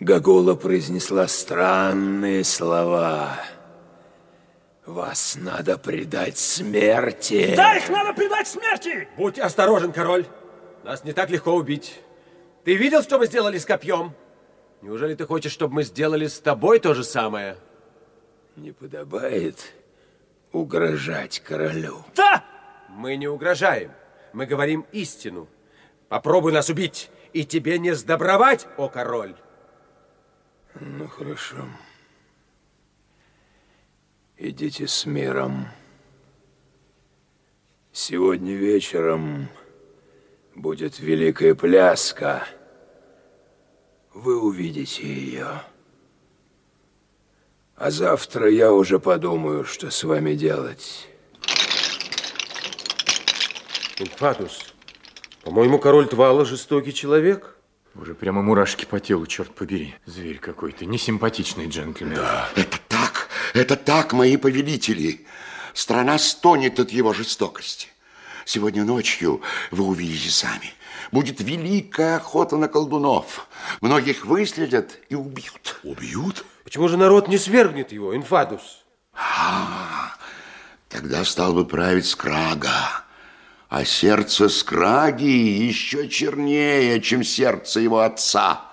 Гагула произнесла странные слова. Вас надо предать смерти. Да, их надо предать смерти! Будь осторожен, король. Нас не так легко убить. Ты видел, что мы сделали с копьем? Неужели ты хочешь, чтобы мы сделали с тобой то же самое? Не подобает угрожать королю. Да! Мы не угрожаем. Мы говорим истину. Попробуй нас убить, и тебе не сдобровать, о король. Ну, хорошо. Идите с миром. Сегодня вечером будет великая пляска. Вы увидите ее. А завтра я уже подумаю, что с вами делать. Инфатус, по-моему, король Твала жестокий человек. Уже прямо мурашки по телу, черт побери. Зверь какой-то, несимпатичный джентльмен. Да. Это так, это так, мои повелители. Страна стонет от его жестокости. Сегодня ночью вы увидите сами. Будет великая охота на колдунов. Многих выследят и убьют. Убьют? Почему же народ не свергнет его, Инфадус? А, тогда стал бы править Скрага. А сердце Скраги еще чернее, чем сердце его отца.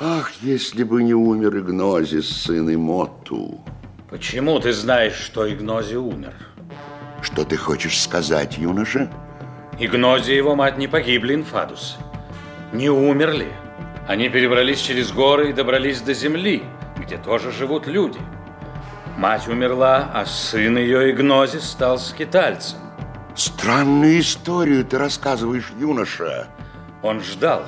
Ах, если бы не умер Игнозис, сын Имоту. Почему ты знаешь, что Игнози умер? Что ты хочешь сказать, юноша? Игнози и его мать не погибли, Инфадус. Не умерли. Они перебрались через горы и добрались до земли, где тоже живут люди. Мать умерла, а сын ее Игнози стал скитальцем. Странную историю ты рассказываешь, юноша. Он ждал.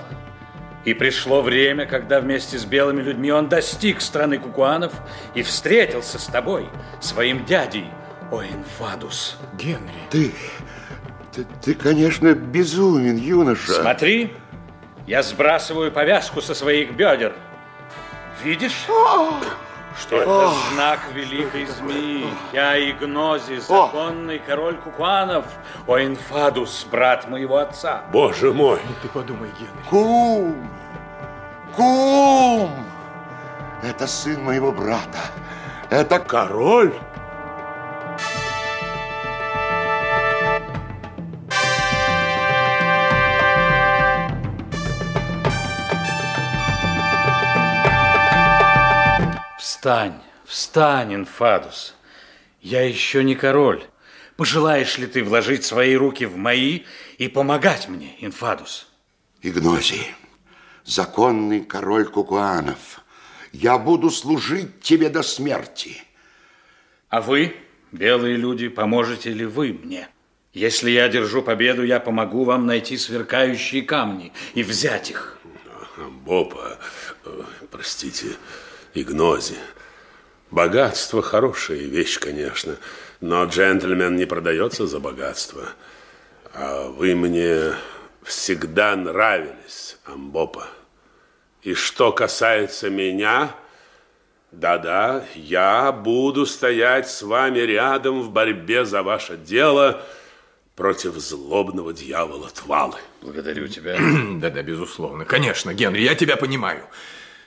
И пришло время, когда вместе с белыми людьми он достиг страны кукуанов и встретился с тобой, своим дядей, о Инфадус. Генри. Ты, ты, ты, конечно, безумен, юноша. Смотри, я сбрасываю повязку со своих бедер. Видишь? Что это знак великой змеи. Я Игнози, законный король Кукуанов. О, Инфадус, брат моего отца. Боже мой. Ну ты подумай, Генри. Кум! Кум! Это сын моего брата. Это король. Встань, встань, Инфадус. Я еще не король. Пожелаешь ли ты вложить свои руки в мои и помогать мне, Инфадус? Игнозий, законный король Кукуанов, я буду служить тебе до смерти. А вы, белые люди, поможете ли вы мне? Если я держу победу, я помогу вам найти сверкающие камни и взять их. Бопа, э, простите, Игнози. Богатство хорошая вещь, конечно, но джентльмен не продается за богатство. А вы мне всегда нравились, Амбопа. И что касается меня, да-да, я буду стоять с вами рядом в борьбе за ваше дело против злобного дьявола Твалы. Благодарю тебя. Да-да, безусловно. Конечно, Генри, я тебя понимаю.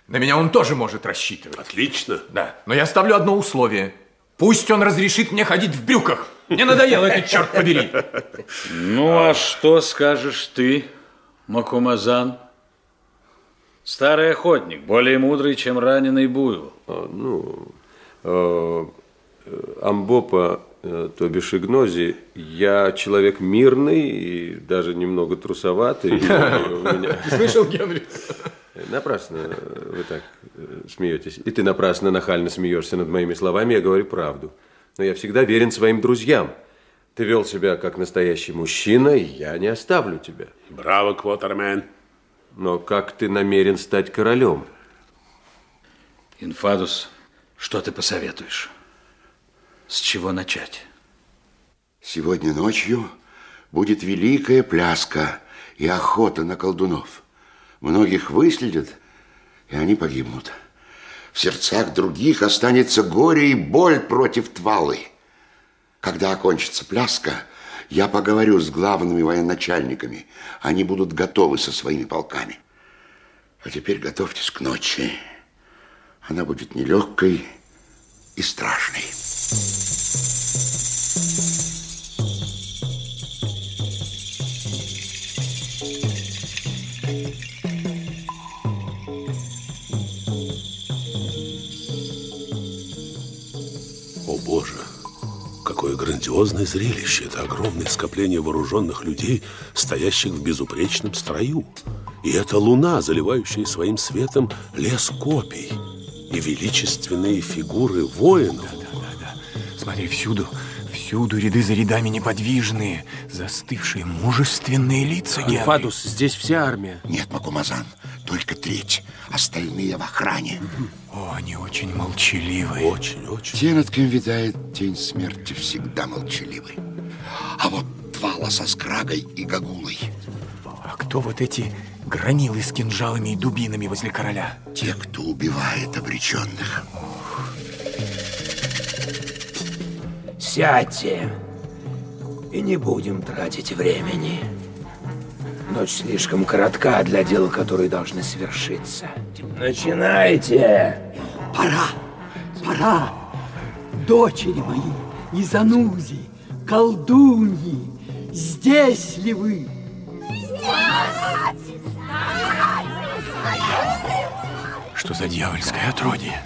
На меня он тоже может рассчитывать. Отлично. Да, но я ставлю одно условие. Пусть он разрешит мне ходить в брюках. Мне надоело это, черт побери. Ну, а что скажешь ты, Макумазан? Старый охотник, более мудрый, чем раненый буйвол. А, ну, э, Амбопа, э, то бишь Игнози, я человек мирный и даже немного трусоватый. Слышал, Генри? Напрасно вы так э, смеетесь. И ты напрасно нахально смеешься над моими словами, я говорю правду. Но я всегда верен своим друзьям. Ты вел себя как настоящий мужчина, и я не оставлю тебя. Браво, Квотермен. Но как ты намерен стать королем? Инфадус, что ты посоветуешь? С чего начать? Сегодня ночью будет великая пляска и охота на колдунов. Многих выследят, и они погибнут. В сердцах других останется горе и боль против Твалы. Когда окончится пляска, я поговорю с главными военачальниками. Они будут готовы со своими полками. А теперь готовьтесь к ночи. Она будет нелегкой и страшной. Какое грандиозное зрелище! Это огромное скопление вооруженных людей, стоящих в безупречном строю. И это луна, заливающая своим светом лес копий. И величественные фигуры воинов. Смотри, всюду, всюду ряды за рядами неподвижные, застывшие, мужественные лица, Генри. Фадус, здесь вся армия. Нет, Макумазан, только треть. Остальные в охране. О, они очень молчаливые. Очень, очень. Те, над кем витает тень смерти, всегда молчаливы. А вот Твала со Скрагой и Гагулой. А кто вот эти гранилы с кинжалами и дубинами возле короля? Те, кто убивает обреченных. Сядьте. И не будем тратить времени. Ночь слишком коротка для дел, которые должны свершиться. Начинайте. Пора, пора. Дочери мои, Изанузи, колдуньи, здесь ли вы? Что за дьявольское отродье?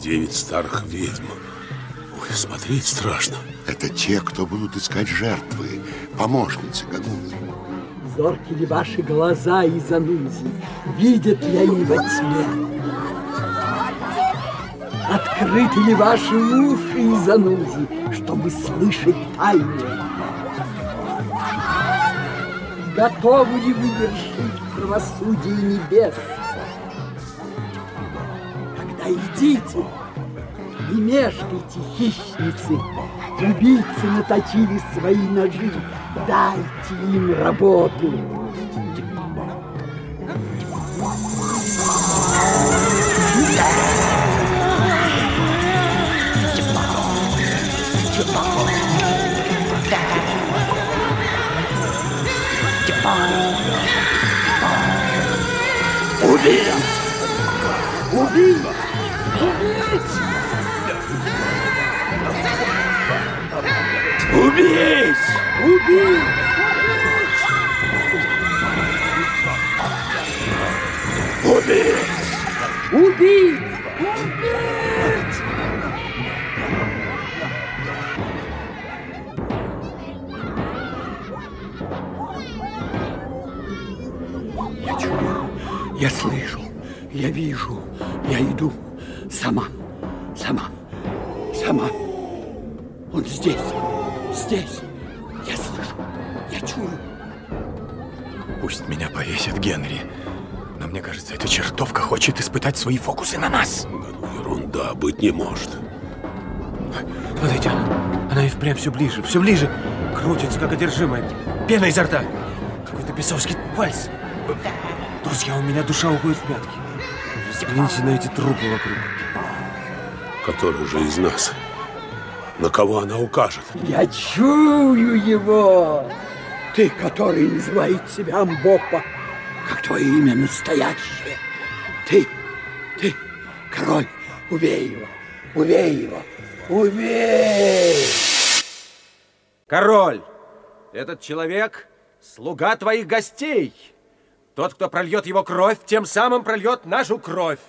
Девять старых ведьм. Ой, смотреть страшно. Это те, кто будут искать жертвы, помощницы Гагулы. Зорки ли ваши глаза, Изанузи? Видят ли они во тьме? Открыты ли ваши уши, Изанузи, чтобы слышать тайны? Готовы ли вы вершить правосудие небес? Тогда идите, не мешкайте, хищницы. Убийцы наточили свои ножи. Дайте им работу. Убить! Убить! Убить! Убить! Убить! Убить! Я чую, я слышу, я вижу, я иду. Сама, сама, сама. Он здесь, здесь. Я слышу, я чую. Пусть меня повесит Генри. Но мне кажется, эта чертовка хочет испытать свои фокусы на нас. Ерунда, быть не может. Смотрите, она, она и впрямь все ближе, все ближе. Крутится, как одержимая. Пена изо рта. Какой-то бесовский вальс. Друзья, у меня душа уходит в пятки. Взгляните на эти трупы вокруг. Который же из нас? На кого она укажет? Я чую его. Ты, который называет себя Амбопа, как твое имя настоящее. Ты, ты, король, убей его, убей его, убей! Король, этот человек – слуга твоих гостей. Тот, кто прольет его кровь, тем самым прольет нашу кровь.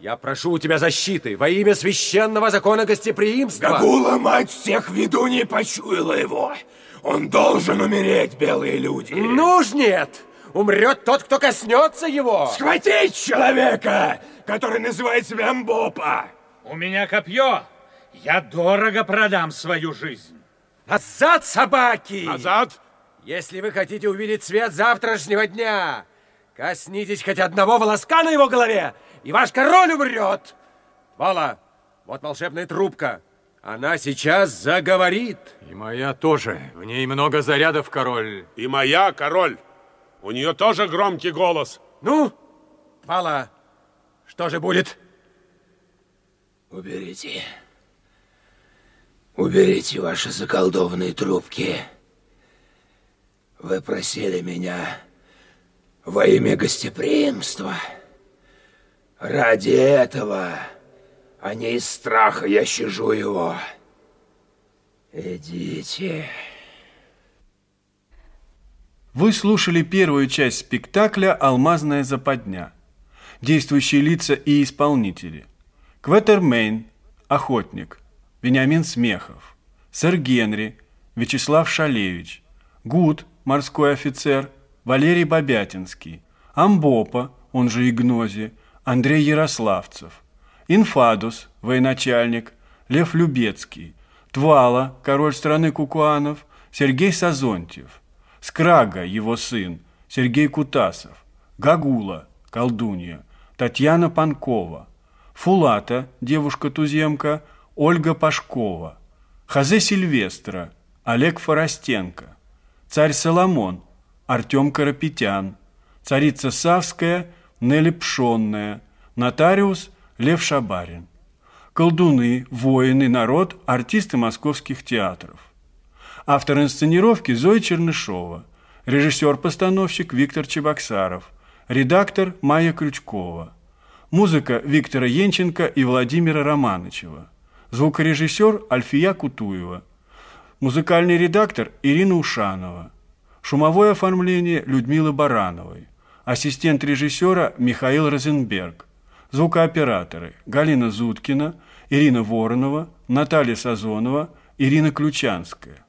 Я прошу у тебя защиты во имя священного закона гостеприимства. Гагула, мать всех виду, не почуяла его. Он должен умереть, белые люди. Ну уж нет. Умрет тот, кто коснется его. Схватить человека, который называет себя Мбопа. У меня копье. Я дорого продам свою жизнь. Назад, собаки! Назад! Если вы хотите увидеть свет завтрашнего дня, коснитесь хоть одного волоска на его голове, и ваш король умрет. Вала, вот волшебная трубка. Она сейчас заговорит. И моя тоже. В ней много зарядов, король. И моя, король. У нее тоже громкий голос. Ну, Вала, что же будет? Уберите. Уберите ваши заколдованные трубки. Вы просили меня во имя гостеприимства. Ради этого, а не из страха я щажу его. Идите. Вы слушали первую часть спектакля «Алмазная западня». Действующие лица и исполнители. Кветермейн – охотник. Вениамин Смехов. Сэр Генри – Вячеслав Шалевич. Гуд – морской офицер. Валерий Бобятинский. Амбопа, он же Игнози, Андрей Ярославцев. Инфадус – военачальник. Лев Любецкий. Твала – король страны Кукуанов. Сергей Сазонтьев. Скрага, его сын, Сергей Кутасов, Гагула, колдунья, Татьяна Панкова, Фулата, девушка-туземка, Ольга Пашкова, Хазе Сильвестра, Олег Форостенко, царь Соломон, Артем Карапетян, царица Савская, Нелли Пшонная, нотариус Лев Шабарин, колдуны, воины, народ, артисты московских театров. Автор инсценировки Зоя Чернышова, режиссер-постановщик Виктор Чебоксаров, редактор Майя Крючкова, музыка Виктора Янченко и Владимира Романычева, звукорежиссер Альфия Кутуева, музыкальный редактор Ирина Ушанова, шумовое оформление Людмилы Барановой, ассистент режиссера Михаил Розенберг, звукооператоры Галина Зуткина, Ирина Воронова, Наталья Сазонова, Ирина Ключанская.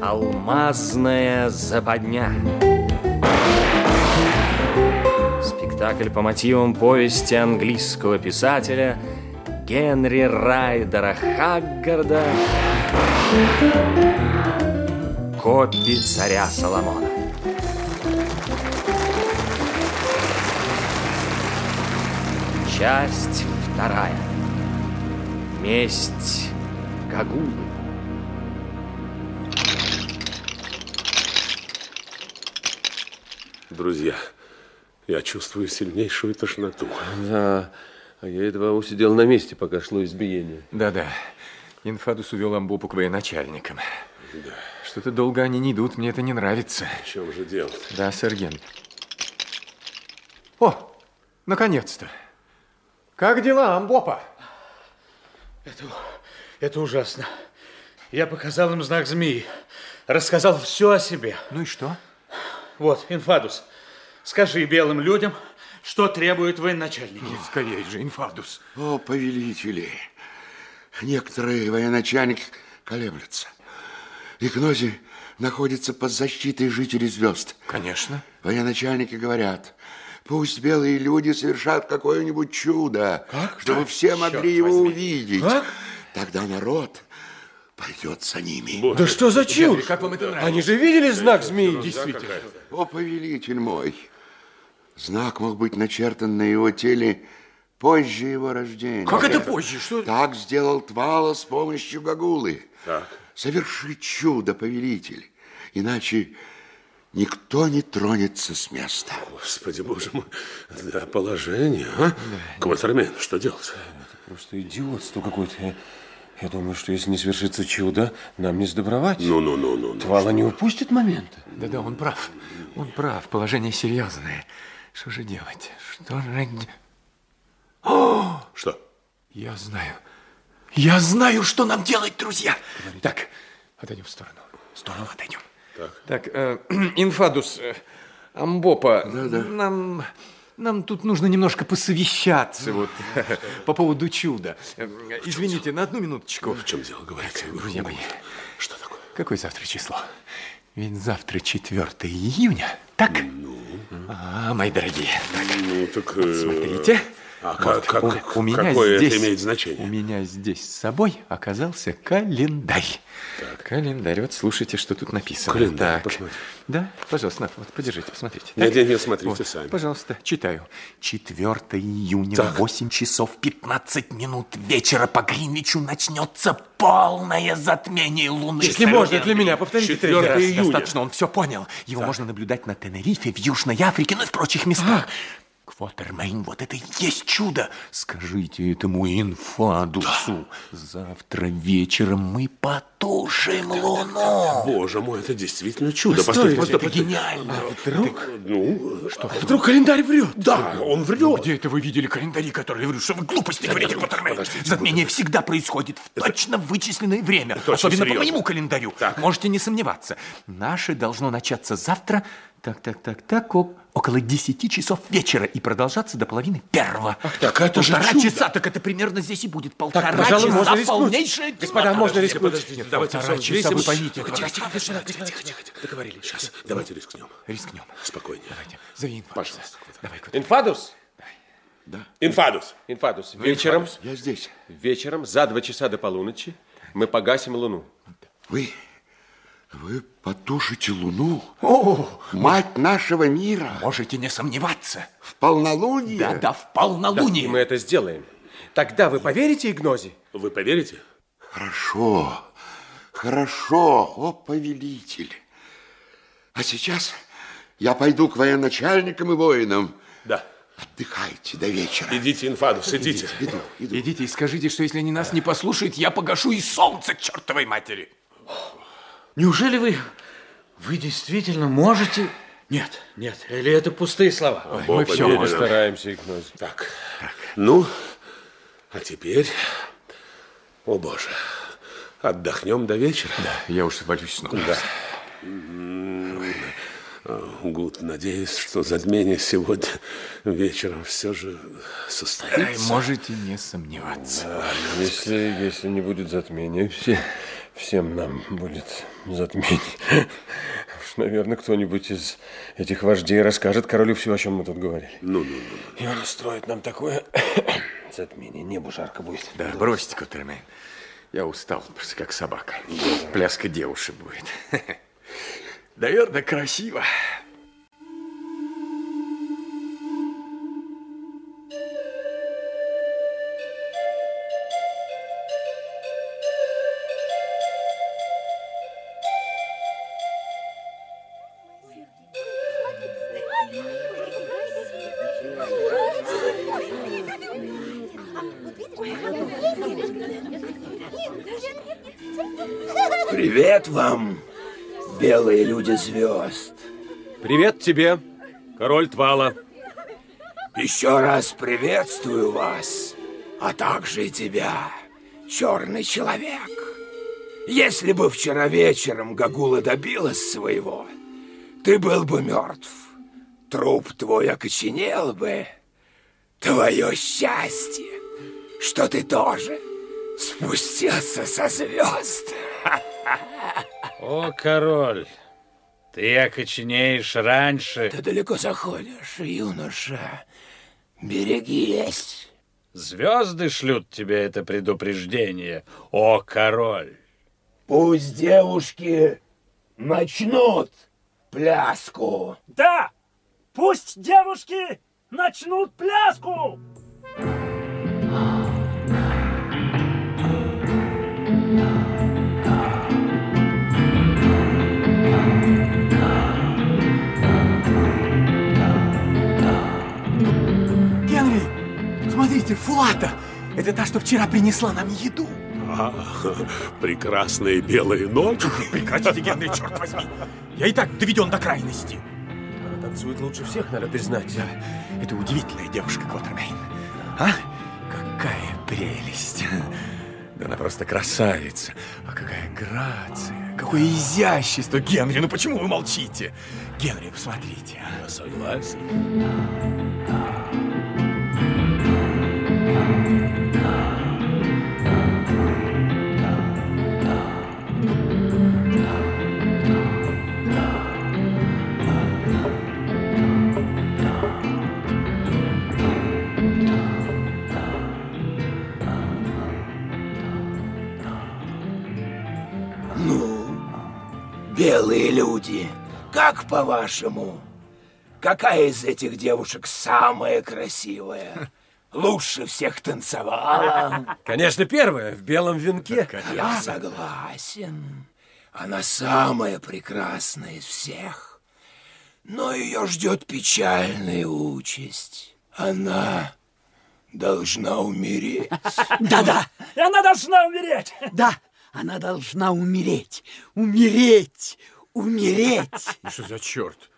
Алмазная западня. Спектакль по мотивам повести английского писателя Генри Райдера Хаггарда «Копи царя Соломона». Часть вторая. Месть Гагулы. Друзья, я чувствую сильнейшую тошноту. Да, а я едва усидел на месте, пока шло избиение. Да-да. Инфадус увел Амбопу к военачальникам. Да. Что-то долго они не идут, мне это не нравится. В чем же дело? Да, Ген. О, наконец-то. Как дела, Амбопа? Это, это ужасно. Я показал им знак змеи. Рассказал все о себе. Ну и что? Вот, Инфадус, скажи белым людям, что требует военачальники. Ну, скорее же, Инфадус. О, повелители, некоторые военачальники колеблются. Игнози находится под защитой жителей звезд. Конечно. Военачальники говорят, пусть белые люди совершат какое-нибудь чудо, как? чтобы Да, все могли его возьми. увидеть. Как? Тогда народ пойдет за ними. Да что за чушь? Как вам это нравится? Они же видели знак змеи, Действительно. О, повелитель мой, знак мог быть начертан на его теле позже его рождения. Как это позже? Что? Так сделал Твала с помощью Гагулы. Так. Соверши чудо, повелитель, иначе никто не тронется с места. Господи, боже мой, да, положение, а? Кватермен, что делать? Просто идиотство какое-то. Я думаю, что если не свершится чудо, нам не сдобровать. Ну-ну-ну-ну. Твала не упустит момента. Да-да, он прав. Он прав. Положение серьезное. Что же делать? Что же... О! Что? Я знаю. Я знаю, что нам делать, друзья. Так, отойдем в сторону. В сторону отойдем. Так, э, Инфадус, э, Амбопа, нам, нам тут нужно немножко посовещаться вот, по поводу чуда. Э, Извините, на одну минуточку. В чем дело, говорите? Друзья мои, Что такое? какое завтра число? Ведь завтра 4 июня, так? А, мои дорогие. Так, Ну, так... э, смотрите. А Вот, как, у, как- у меня какое здесь, это имеет значение? У меня здесь с собой оказался календарь. Календарь. Вот слушайте, что тут написано. Календарь, Так. Да, пожалуйста, на, вот подержите, посмотрите. Нет, Так? нет, нет, смотрите Вот, сами. Пожалуйста, читаю. 4 июня Так. в 8 часов 15 минут вечера по Гринвичу начнется полное затмение Луны. Если можно, для меня, повторите Четвёртое третий раз. июня. Достаточно, он все понял. Его можно наблюдать на Тенерифе, в Южной Африке, ну и в прочих местах. Квотермейн, вот это и есть чудо. Скажите этому инфадусу. Завтра вечером мы потушим Луну. Боже мой, это действительно чудо. Постойте, Постойте, это постойте. гениально. вдруг? Ну, что? Вдруг календарь врет? Да, он врет. Где это вы видели календари, которые врут? Что вы глупости говорите, Квотермейн? Затмение всегда происходит в точно вычисленное время. точно Особенно по моему календарю. Можете не сомневаться. Наше должно начаться завтра, так, так, так, так, о- около 10 часов вечера и продолжаться до половины первого. так это же Полтора чудо. часа, так это примерно здесь и будет. Полтора пожалуй, часа можно полнейшая Господа, тьма. можно рискнуть. Подождите, давайте полтора часа, вы поймите. Тихо, Господа, тихо, господа, тихо, господа, тихо, тихо, тихо. Договорились. Сейчас, давайте рискнем. Рискнем. Спокойнее. Давайте. Зови инфаркт. Пожалуйста. Давай, Инфадус? Инфадус. Инфадус, вечером, Я здесь. вечером за два часа до полуночи мы погасим луну. Вы, вы потушите луну? О, Мать нашего мира? можете не сомневаться. В полнолуние? Да, да, в Да, полнолуние. и мы это сделаем. Тогда вы поверите Игнозе? Вы поверите? Хорошо, хорошо, о повелитель. А сейчас я пойду к военачальникам и воинам. Да. Отдыхайте до вечера. Идите, Инфадус, идите. Иду, иду. Идите и скажите, что если они нас не послушают, я погашу и солнце чертовой матери. Неужели вы, вы действительно можете... Нет, нет, или это пустые слова? Ой, Бог мы все можем. Постараемся, Игнозе. Так. Ну, а теперь... О, Боже. Отдохнем до вечера. Да, я уж валюсь снова. Да. Гуд, надеюсь, что затмение сегодня вечером все же Ай, состоится. можете не сомневаться. Если, если не будет затмения, все, всем нам будет затмение. Уж, наверное, кто-нибудь из этих вождей расскажет королю все, о чем мы тут говорили. Ну, ну, ну. И он устроит нам такое затмение. Небу жарко будет. Да, бросьте, Кутермейн. Я устал, просто как собака. Пляска девушек будет. Наверное, красиво. Белые люди звезд. Привет тебе, король Твала. Еще раз приветствую вас, а также и тебя, черный человек. Если бы вчера вечером Гагула добилась своего, ты был бы мертв. Труп твой окоченел бы. Твое счастье, что ты тоже спустился со звезд. О, король, ты окоченеешь раньше. Ты далеко заходишь, юноша. Берегись. Звезды шлют тебе это предупреждение. О, король. Пусть девушки начнут пляску. Да! Пусть девушки начнут пляску! Смотрите, Фулата. Это та, что вчера принесла нам еду. А, прекрасные белые ноги. Прекратите, Генри, черт возьми. Я и так доведен до крайности. Она танцует лучше всех, надо признать. Да, это удивительная девушка, Квотермейн. А? Какая прелесть. Да она просто красавица. А какая грация, какое изящество. Генри, ну почему вы молчите? Генри, посмотрите. а. Я согласен. Как по-вашему? Какая из этих девушек самая красивая? Лучше всех танцевала? Конечно, первая, в белом венке. Я согласен. Она самая прекрасная из всех. Но ее ждет печальная участь. Она должна умереть. Да-да. Она должна умереть. Да, она должна умереть. Умереть. Умереть. Ну, Что за черт?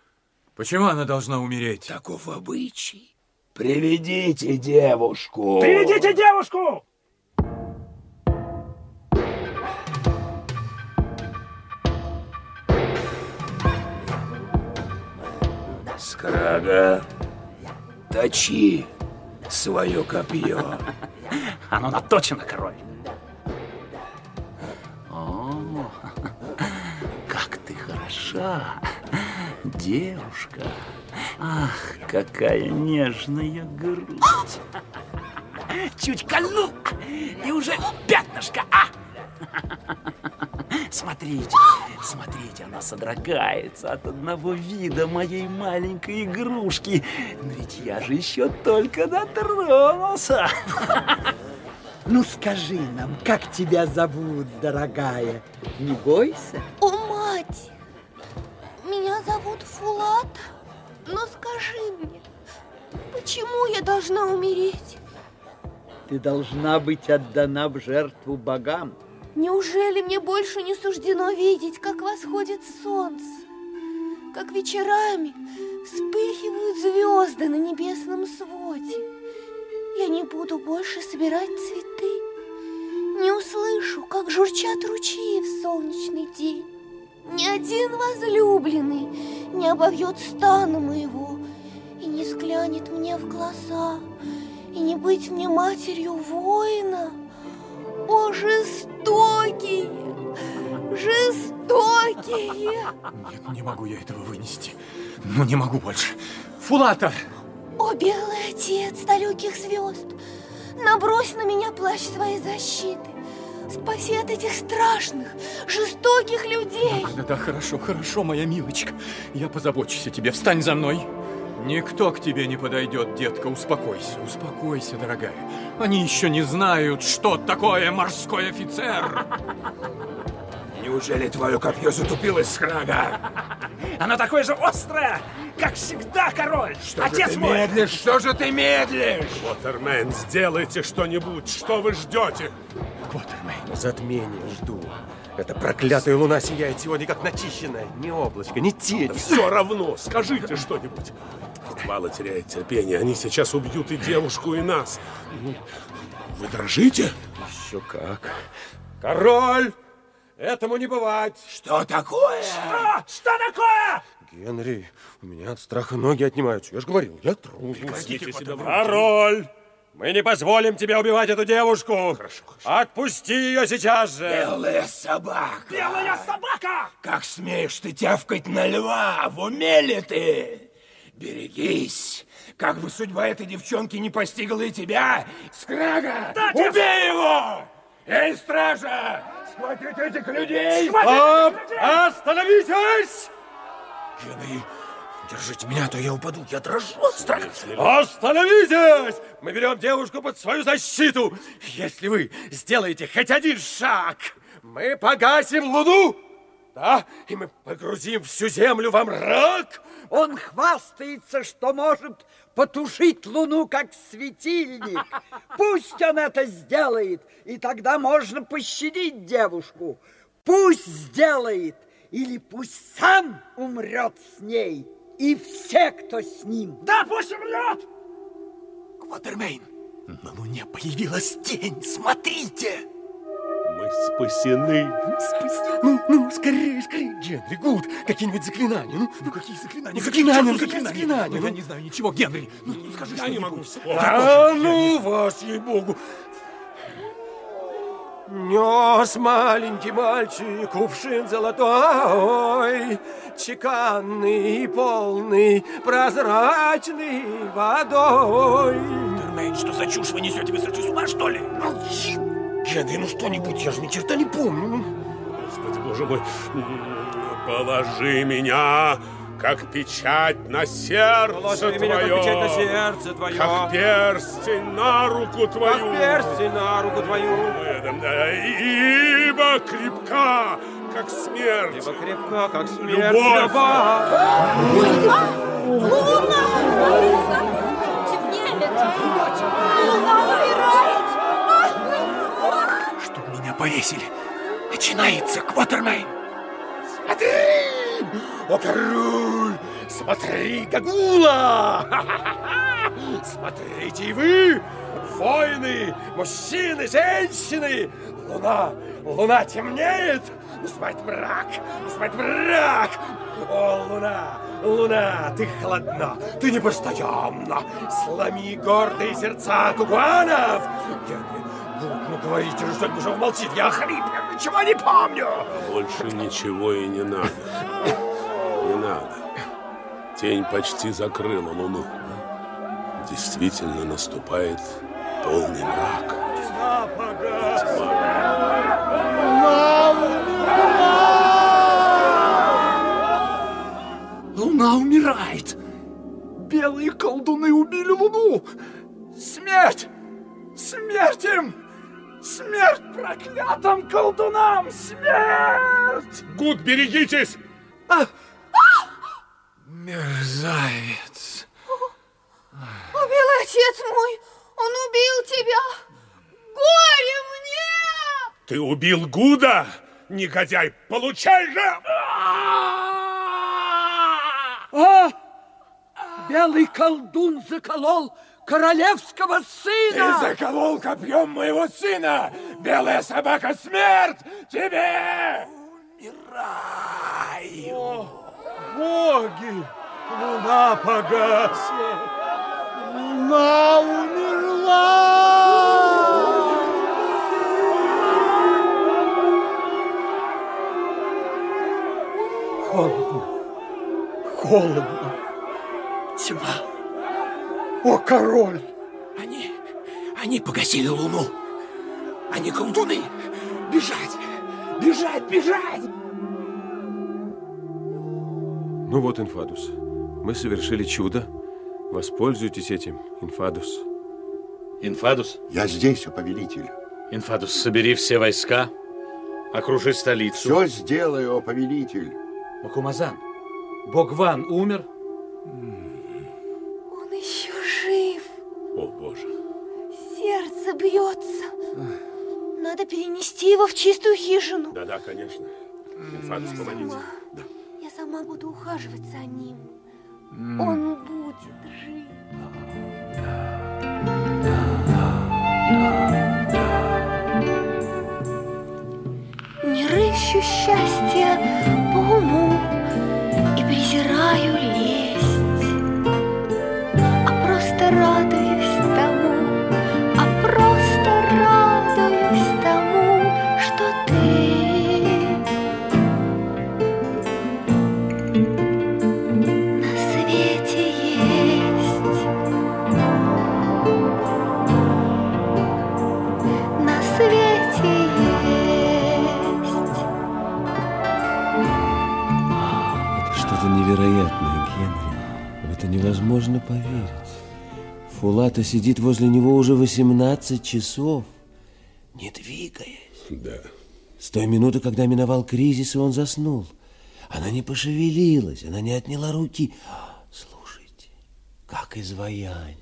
Почему она должна умереть? Таков обычай. Приведите девушку. Приведите девушку! Скрага, точи свое копье. Оно наточено, король. Хороша, девушка. Ах, какая нежная грудь. Чуть кольну, и уже пятнышко, а! Смотрите, смотрите, она содрогается от одного вида моей маленькой игрушки. Но ведь я же еще только дотронулся. Ну скажи нам, как тебя зовут, дорогая? Не бойся. О, мать! Меня зовут Фулат, но скажи мне, почему я должна умереть? Ты должна быть отдана в жертву богам. Неужели мне больше не суждено видеть, как восходит солнце? Как вечерами вспыхивают звезды на небесном своде? Я не буду больше собирать цветы. Не услышу, как журчат ручьи в солнечный день. Ни один возлюбленный не обовьет стана моего и не взглянет мне в глаза, и не быть мне матерью воина. О, жестокие, жестокие! Нет, не могу я этого вынести. Ну, не могу больше. Фулата! О, белый отец далеких звезд, набрось на меня плащ своей защиты. Спаси от этих страшных, жестоких людей. Да, да, хорошо, хорошо, моя милочка. Я позабочусь о тебе. Встань за мной. Никто к тебе не подойдет, детка. Успокойся, успокойся, дорогая. Они еще не знают, что такое морской офицер. Неужели твое копье затупилось, Скрага? Оно такое же острое, как всегда, король. Что Отец же ты мой. медлишь? Что же ты медлишь? Уотермен, сделайте что-нибудь. Что вы ждете? Квотермейн, затмение жду. Эта проклятая луна сияет сегодня как начищенная. Ни облачко, ни тень. Все равно, скажите что-нибудь. Мало теряет терпение. Они сейчас убьют и девушку, и нас. Вы дрожите? Еще как. Король! Этому не бывать! Что такое? Что? Что такое? Генри, у меня от страха ноги отнимаются. Я же говорил, я трус. Прекратите себя в. Король! Мы не позволим тебе убивать эту девушку. Хорошо, Отпусти ее сейчас же. Белая собака. Белая собака! Как смеешь ты тявкать на льва? В уме ли ты? Берегись, как бы судьба этой девчонки не постигла и тебя. Скрага, Да, убей его! Эй, стража, схватите этих людей! Стоп! Остановитесь! Генри, держите меня, а то я упаду, я дрожу от страха. Остановитесь! Мы берем девушку под свою защиту. Если вы сделаете хоть один шаг, мы погасим луну. Да, и мы погрузим всю землю во мрак. Он хвастается, что может потушить луну, как светильник. Пусть он это сделает, и тогда можно пощадить девушку. Пусть сделает, или пусть сам умрет с ней, и все, кто с ним. Да, пусть умрет! Кватермейн, на луне появилась тень, смотрите! Мы спасены. Спасены. Ну, ну, скорее, скорее, Генри, Гуд, какие-нибудь заклинания. Ну, ну какие заклинания? Ну, заклинания, ну, какие заклинания? Ну, я не знаю ничего, Генри. Ну, ну скажи, Я что не могу вспомнить. Да, ну вас, ей-богу. Нес маленький мальчик кувшин золотой, чеканный, полный, прозрачный водой. Термейн, что за чушь вы несете? Вы сошли с ума, что ли? Молчи! Генри, ну что-нибудь, я же ни черта не помню. Господи, боже мой, положи меня, как печать на сердце Положи твое. меня, как печать на сердце твое. Как перстень на руку твою. Как перстень на руку твою. Ибо крепка, как смерть. Ибо крепка, как смерть. Любовь. Чтоб меня повесили. Начинается Кватермейн. Смотри! О, король! Смотри, Гагула! Смотрите и вы, воины, мужчины, женщины! Луна, луна темнеет! Наступает мрак, наступает мрак! О, луна, луна, ты холодна, ты непостоянна! Сломи гордые сердца ну, ну говорите же что-нибудь, что он молчит, я хрип, я ничего не помню! Больше ничего и не надо. Не надо. Тень почти закрыла луну. Действительно наступает полный мрак. Луна умирает! Белые колдуны убили Луну! Смерть! Смерть им! Смерть проклятым колдунам! Смерть! Гуд, берегитесь! А! Мерзавец! Убил отец мой! Он убил тебя! Горе мне! Ты убил Гуда, негодяй! Получай же! А! Белый колдун заколол королевского сына! Ты заколол копьем моего сына! Белая собака смерть тебе! Умирай! Боги! Луна погасла! Луна умерла! Холодно, холодно, тьма. О, король! Они, они погасили луну. Они колдуны. Бежать, бежать, бежать! Ну вот, Инфадус, мы совершили чудо. Воспользуйтесь этим, Инфадус. Инфадус? Я здесь, у повелитель. Инфадус, собери все войска, окружи столицу. Все сделаю, о повелитель. Макумазан, бог Ван умер? Сердце бьется. Надо перенести его в чистую хижину. Да-да, конечно. Инфанус, помогите. Сама. Я сама буду ухаживать за ним. Он будет жить. Не рыщу счастья по уму и презираю лесть, а просто радуюсь невозможно поверить. Фулата сидит возле него уже 18 часов, не двигаясь. Да, С той минуты, когда миновал кризис, и он заснул. Она не пошевелилась, она не отняла руки. Слушайте, как изваяние.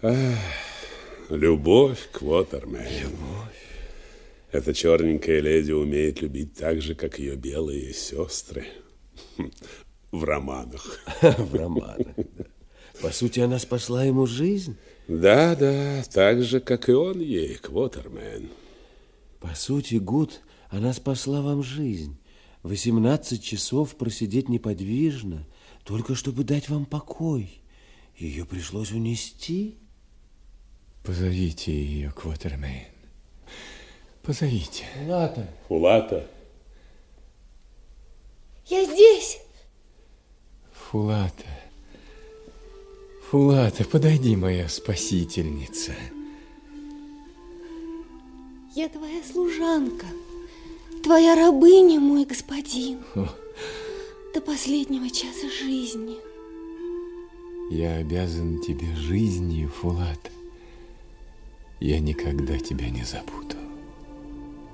Любовь к Уотермен. Любовь. Эта черненькая леди умеет любить так же, как ее белые сестры. В романах. В романах, да. По сути, она спасла ему жизнь. Да, да, так же, как и он ей, Квотермен. По сути, Гуд, она спасла вам жизнь. 18 часов просидеть неподвижно, только чтобы дать вам покой. Ее пришлось унести. Позовите ее, Квотермейн. Позовите. Фулата. Фулата. Я здесь. Фулата. Фулата, подойди, моя спасительница. Я твоя служанка, твоя рабыня, мой господин. О, До последнего часа жизни. я обязан тебе жизнью, Фулата. Я никогда тебя не забуду.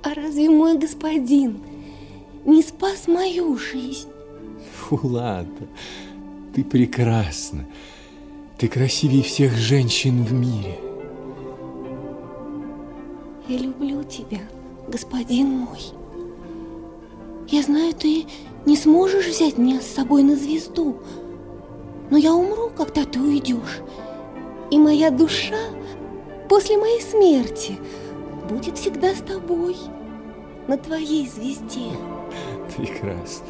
А разве мой господин не спас мою жизнь? Фулата, ты прекрасна. Ты красивее всех женщин в мире. Я люблю тебя, господин мой. Я знаю, ты не сможешь взять меня с собой на звезду, но я умру, когда ты уйдешь. И моя душа после моей смерти будет всегда с тобой, на твоей звезде. Прекрасно.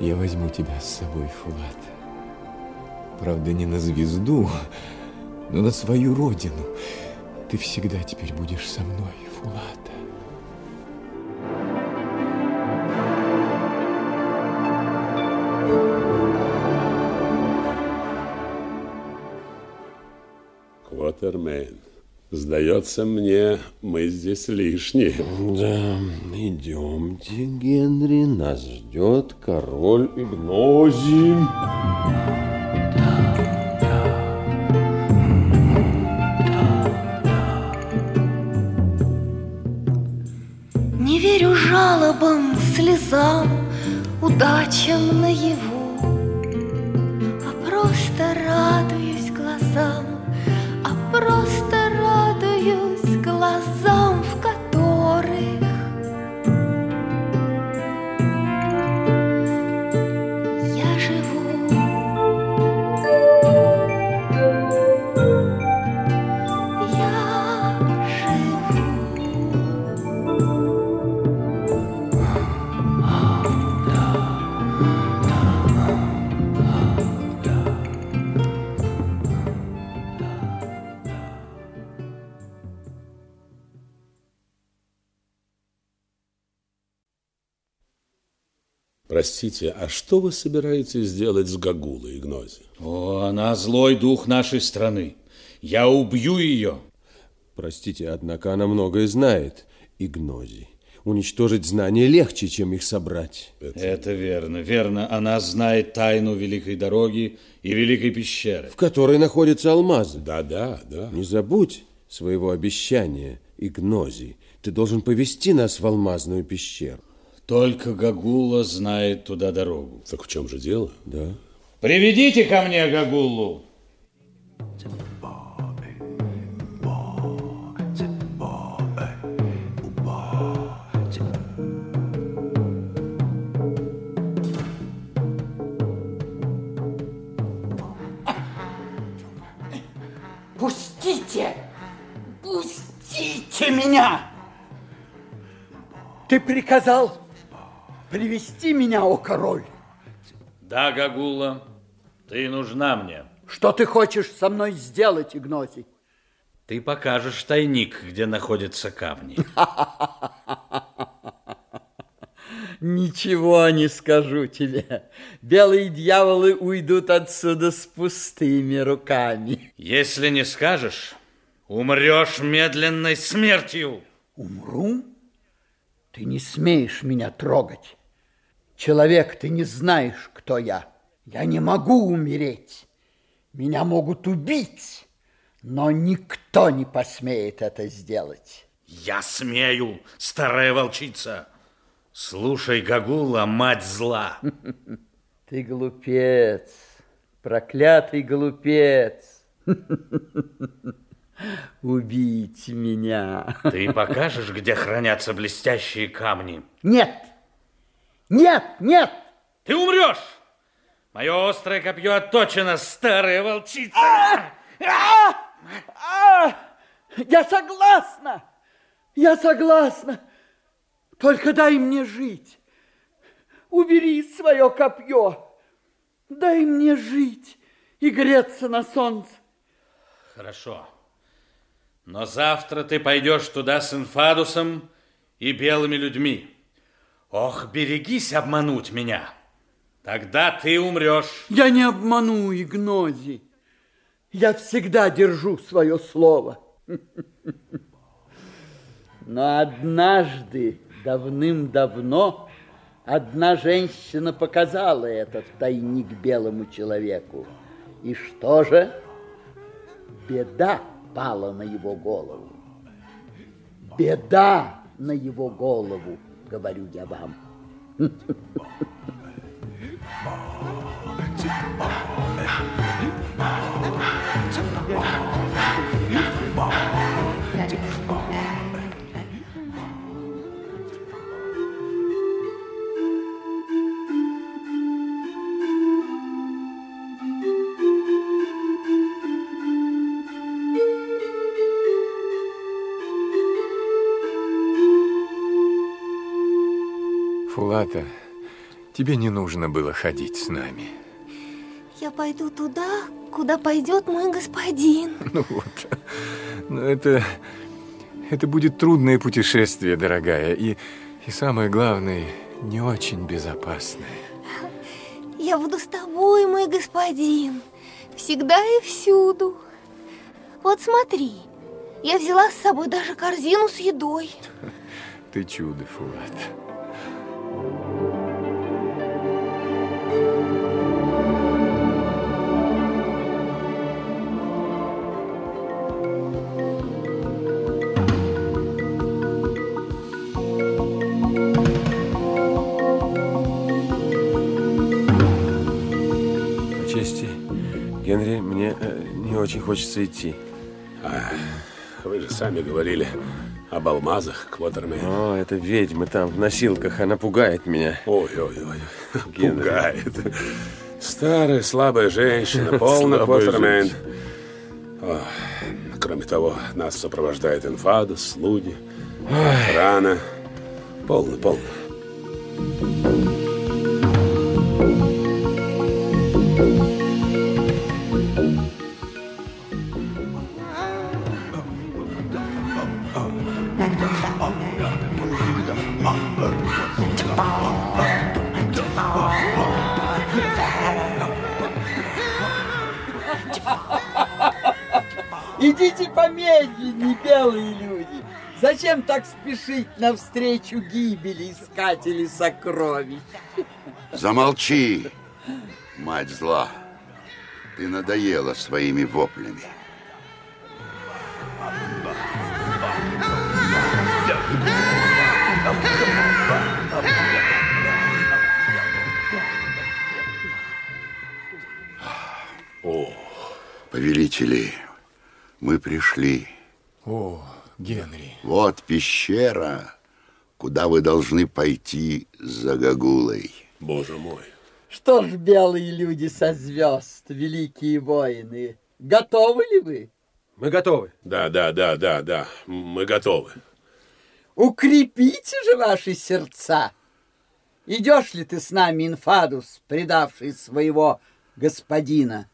Я возьму тебя с собой, Фулат. Правда, не на звезду, но на свою родину. Ты всегда теперь будешь со мной, Фулата. Квотермен. Сдается мне, мы здесь лишние. Да, идемте, Генри, нас ждет король Игнозий. Жалобам, слезам, удачам наяву, А просто радуюсь глазам, а просто Простите, а что вы собираетесь делать с Гагулой, Игнози? О, она злой дух нашей страны. Я убью ее. Простите, однако она многое знает, Игнози. Уничтожить знания легче, чем их собрать. Это верно, верно. Она знает тайну Великой Дороги и Великой Пещеры. В которой находятся алмазы. Да, да, да. Не забудь своего обещания, Игнози. Ты должен повести нас в алмазную пещеру. Только Гагула знает туда дорогу. Так в чем же дело? Да. Приведите ко мне Гагулу. Пустите! Пустите меня! Ты приказал привести меня, о король. Да, Гагула, ты нужна мне. Что ты хочешь со мной сделать, Игнозий? Ты покажешь тайник, где находятся камни. Ничего не скажу тебе. Белые дьяволы уйдут отсюда с пустыми руками. Если не скажешь, умрешь медленной смертью. Умру? Ты не смеешь меня трогать. Человек, ты не знаешь, кто я. Я не могу умереть. Меня могут убить, но никто не посмеет это сделать. Я смею, старая волчица. Слушай, Гагула, мать зла. Ты глупец, проклятый глупец. Убить меня. Ты покажешь, где хранятся блестящие камни? Нет! Нет! Нет! Ты умрешь! Мое острое копье отточено, старая волчица! А! А! А! Я согласна! Я согласна! Только дай мне жить. Убери свое копье. Дай мне жить и греться на солнце. Хорошо. Но завтра ты пойдешь туда с инфадусом и белыми людьми. Ох, берегись обмануть меня. Тогда ты умрешь. Я не обману Игнози. Я всегда держу свое слово. Но однажды, давным-давно, одна женщина показала этот тайник белому человеку. И что же? Беда пала на его голову. Беда на его голову, говорю я вам. Фулата, тебе не нужно было ходить с нами. Я пойду туда, куда пойдет мой господин. Ну вот, но это, это будет трудное путешествие, дорогая, и, и самое главное, не очень безопасное. Я буду с тобой, мой господин, всегда и всюду. Вот смотри, я взяла с собой даже корзину с едой. Ты чудо, Фулат. Генри, мне э, не очень хочется идти. А, вы же сами говорили об алмазах, Квотермен. О, это ведьма там в носилках, она пугает меня. Ой-ой-ой, пугает. Старая, слабая женщина, Слабая Квотермен. Кроме того, нас сопровождает инфадус, слуги, охрана. Полно, полно. Идите помедленнее, белые люди. Зачем так спешить навстречу гибели искателей сокровищ? Замолчи, мать зла. Ты надоела своими воплями. О, Повелители, мы пришли. О, Генри. Вот пещера, куда вы должны пойти за Гагулой. Боже мой. Что ж, белые люди со звезд, великие воины, готовы ли вы? Мы готовы. Да, да, да, да, да. Мы готовы. Укрепите же ваши сердца. Идешь ли ты с нами, Инфадус, предавший своего господина?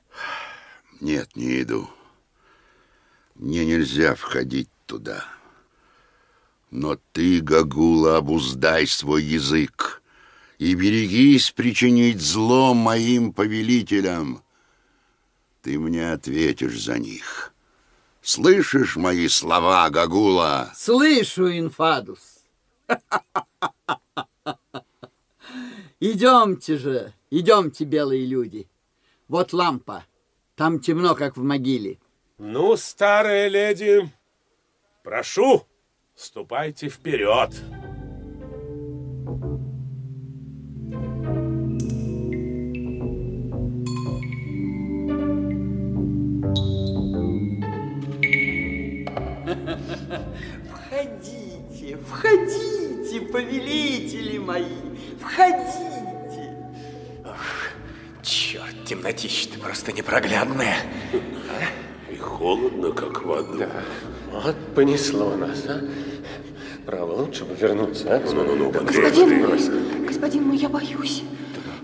Нет, не иду. Мне нельзя входить туда. Но ты, Гагула, обуздай свой язык и берегись причинить зло моим повелителям. Ты мне ответишь за них. Слышишь мои слова, Гагула? Слышу, Инфадус. Идемте же, идемте, белые люди. Вот лампа. Там темно, как в могиле. Ну, старая леди, прошу, Ступайте вперед. Входите, входите, повелители мои, входите. Ох, черт, темнотища-то просто непроглядная. И холодно, как вода. Вот понесло нас, а? Право, лучше бы вернуться, а? Ну, ну, ну, Господин, господин мой, я боюсь.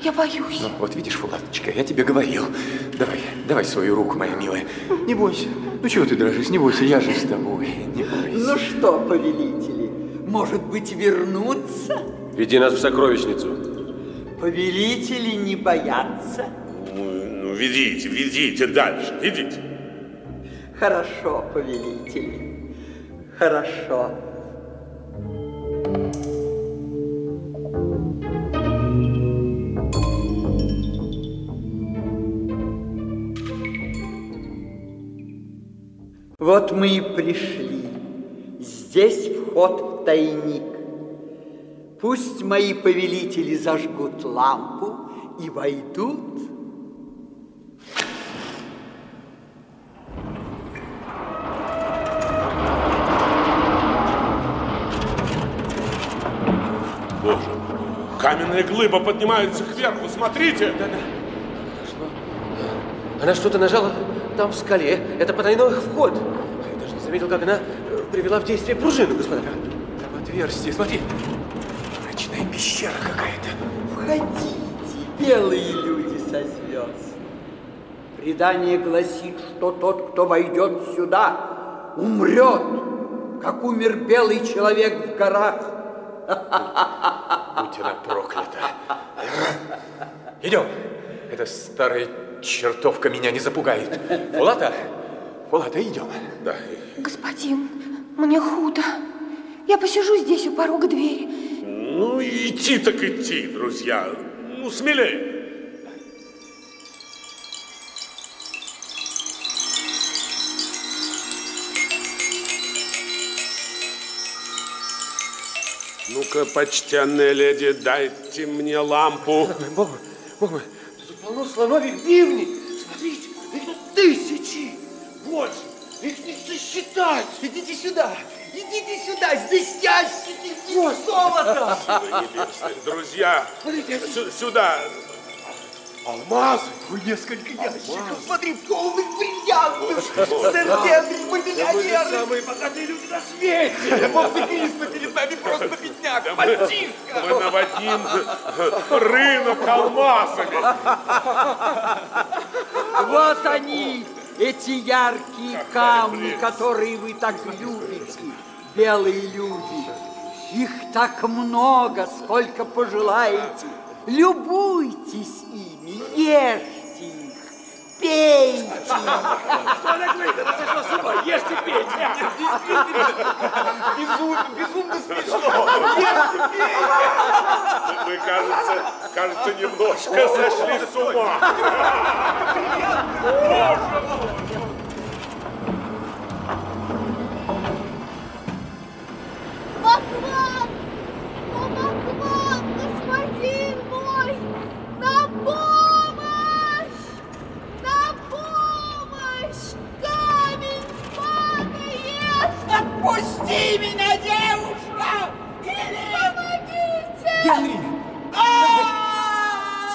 Я боюсь. Ну, вот видишь, Фулаточка, я тебе говорил. Давай, давай свою руку, моя милая. Не бойся. Ну, чего ты дрожишь? Не бойся, я же с тобой. Не бойся. Ну что, повелители, может быть, вернуться? Веди нас в сокровищницу. Повелители не боятся? Ну, ведите, ведите дальше, ведите. Хорошо, повелители, хорошо. Вот мы и пришли. Здесь вход в тайник. Пусть мои повелители зажгут лампу и войдут. Боже, каменная глыба поднимается кверху, смотрите! Она что-то нажала там в скале. Это потайной вход. Я даже не заметил, как она э, привела в действие пружину, господа. Там отверстие, смотри. Мрачная пещера какая-то. Входите, белые люди со звезд. Предание гласит, что тот, кто войдет сюда, умрет, как умер белый человек в горах. Будь она проклята. Идем. Эта старая чертовка меня не запугает. Фулата, Фулата, идем. Да. Господин, мне худо. Я посижу здесь у порога двери. Ну, идти так идти, друзья. Ну, смелее. Ну-ка, почтенная леди, дайте мне лампу. Бог мой, Бог мой, тут полно слоновьих бивней. Смотрите, их тут тысячи, больше. Их не сосчитать. Идите сюда, идите сюда, здесь ящики, золото. Друзья, сю- сюда. Алмазы? Несколько ящиков, смотри, полных бриллиантов. Сэр Генри, мы миллионеры. самые богатые люди на свете. Бог Кристо перед нами просто бедняк, Мы мальчишка. наводним рынок алмазами. Вот они, эти яркие камни, которые вы так любите, белые люди. Их так много, сколько пожелаете. Любуйтесь ими, ешьте их, пейте. Что такое? Ты сошла с ума? Ешьте, пейте. Безумно, безумно смешно. Ешьте, Мы, мы, кажется, кажется, немножко сошли с ума. Бакван! О, Отпусти меня, девушка! Помогите! Генри!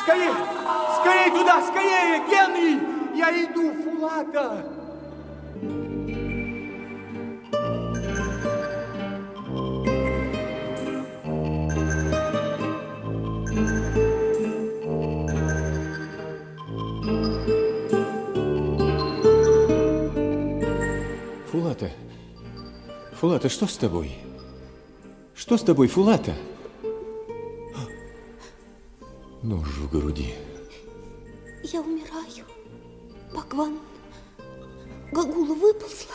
Скорее! Скорее туда, скорее! Генри! Я иду, Фулата! Фулата, Фулата, что с тобой? Что с тобой, Фулата? Нож в груди. Я умираю. Бакван. Гагула выползла.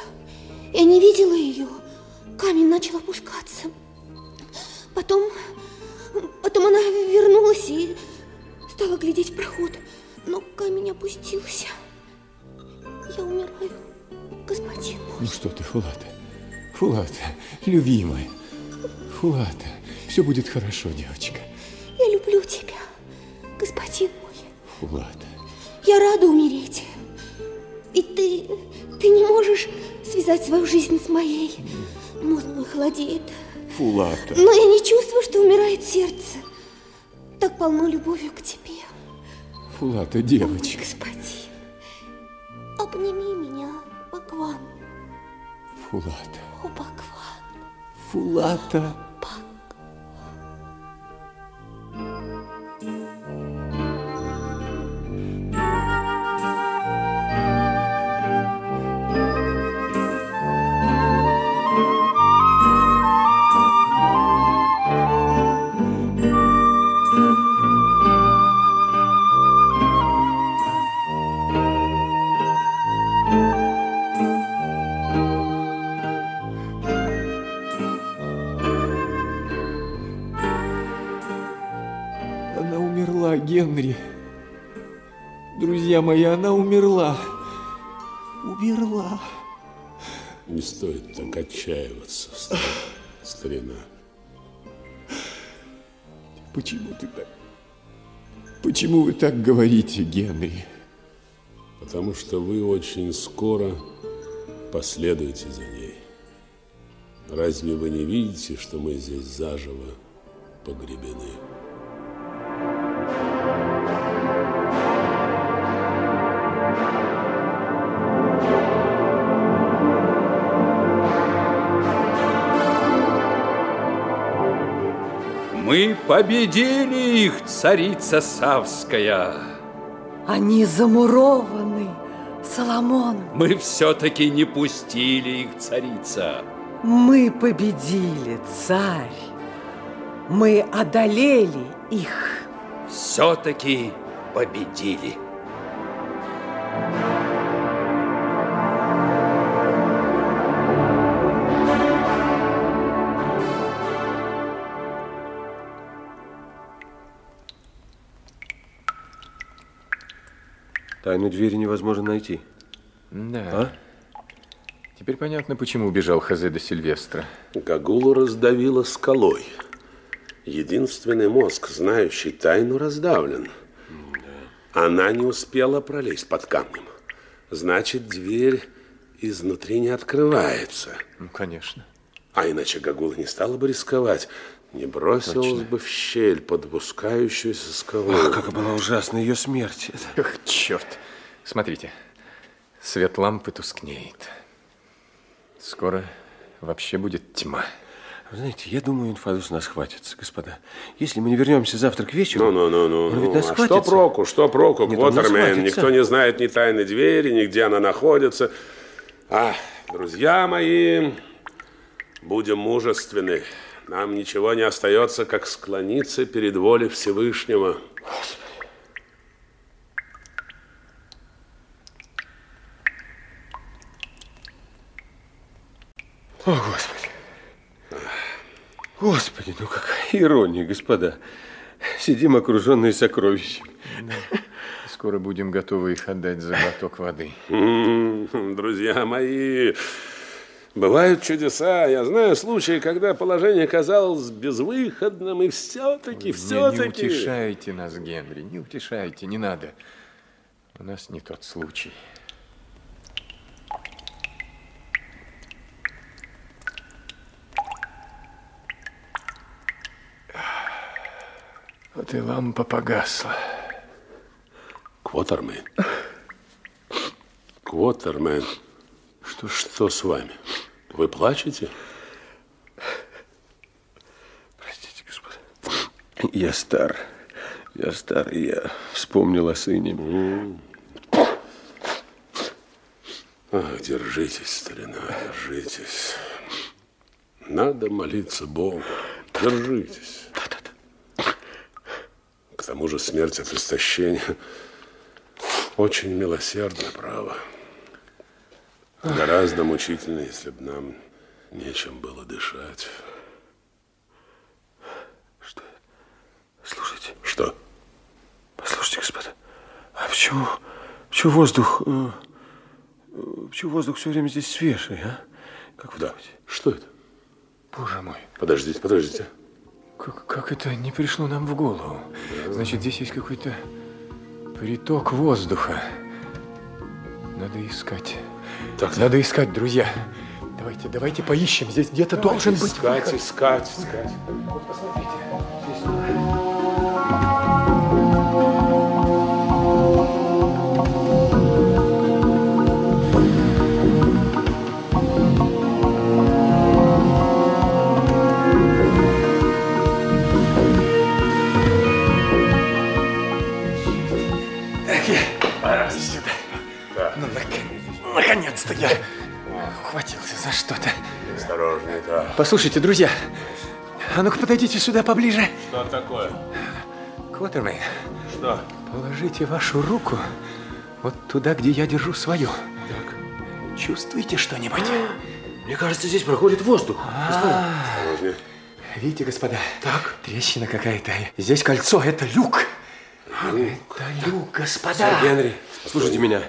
Я не видела ее. Камень начал опускаться. Потом... Потом она вернулась и стала глядеть в проход. Но камень опустился. Я умираю, господин мой. Ну что ты, Фулата? Фулата, любимая. Фулата, все будет хорошо, девочка. Я люблю тебя, господин мой. Фулата. Я рада умереть. И ты, ты не можешь связать свою жизнь с моей. Мозг мой холодеет. Фулата. Но я не чувствую, что умирает сердце. Так полно любовью к тебе. Фулата, девочка. Господин, обними меня, Бакван. Фулата. О, Бакван. Фулата. Отчаиваться, ста- старина. Почему ты так? Почему вы так говорите, Генри? Потому что вы очень скоро последуете за ней. Разве вы не видите, что мы здесь заживо погребены? Мы победили их, царица Савская. Они замурованы, Соломон. Мы все-таки не пустили их, царица. Мы победили, царь. Мы одолели их. Все-таки победили. Тайну двери невозможно найти. Да. А? Теперь понятно, почему убежал Хозе до Сильвестра. Гагулу раздавило скалой. Единственный мозг, знающий тайну, раздавлен. Она не успела пролезть под камнем. Значит, дверь изнутри не открывается. Ну, конечно. А иначе Гагула не стала бы рисковать. Не бросилась Точно. бы в щель под опускающуюся скалу. Ах, как была ужасна ее смерть. Эх, черт. Смотрите, свет лампы тускнеет. Скоро вообще будет тьма. Вы знаете, я думаю, инфадус нас хватится, господа. Если мы не вернемся завтра к вечеру, Ну, ну, ну, ну, он ведь ну. нас А хватится. что проку, что проку, Нет, Квотермен? Никто не знает ни тайны двери, ни где она находится. А, друзья мои, будем мужественны. Нам ничего не остается, как склониться перед волей Всевышнего. О, Господи. Господи, ну какая ирония, господа. Сидим окруженные сокровищами. Скоро будем готовы их отдать за глоток воды. М, Друзья мои, бывают чудеса. Я знаю случаи, когда положение казалось безвыходным, и все-таки, Не, не все-таки... утешайте нас, Генри, не утешайте, не надо. У нас не тот случай. Вот и лампа погасла. Квотермен. Квотермен. Что, что с вами? Вы плачете? Простите, господа. Я стар. Я стар, и я вспомнил о сыне. Ах, держитесь, старина, держитесь. Надо молиться Богу. Держитесь. К тому же смерть от истощения очень милосердно, право. Гораздо мучительнее, если бы нам нечем было дышать. Слушайте. Что? Послушайте, господа, а почему, почему воздух, э, э, почему воздух все время здесь свежий, а? Как да. Что это? Боже мой. Подождите, подождите. Как, как это не пришло нам в голову? Значит, здесь есть какой-то приток воздуха. Надо искать. Так, Надо искать, друзья. Давайте, давайте поищем. Здесь где-то должен быть Искать, искать, искать. Вот посмотрите. Наконец-то я ухватился за что-то. Осторожнее, да. Послушайте, друзья, а ну-ка подойдите сюда поближе. Что такое? Квотермейн, Что? положите вашу руку вот туда, где я держу свою. Так. Чувствуете что-нибудь? Мне кажется, здесь проходит воздух. А, Осторожнее. Видите, господа? Так. Трещина какая-то. Здесь кольцо, это люк. Это люк, господа. Сэр Генри, слушайте меня.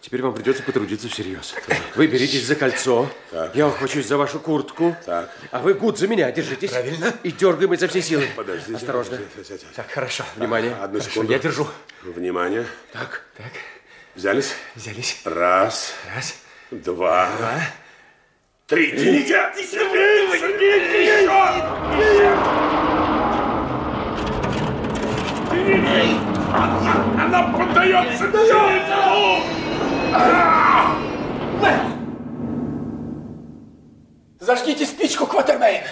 Теперь вам придется потрудиться всерьез. Вы беритесь за кольцо, я ухвачусь за вашу куртку, а вы гуд за меня держитесь. Правильно. И дергаем изо всей силы. Подождите. Осторожно. подождите. Так, хорошо. Внимание. Одну Хорошо, секунду. я держу. Внимание. Так. Так, Взялись? взялись. Раз, Раз, два, два. три. Тяните! Она поддается! Зажгите спичку, Квотермейн.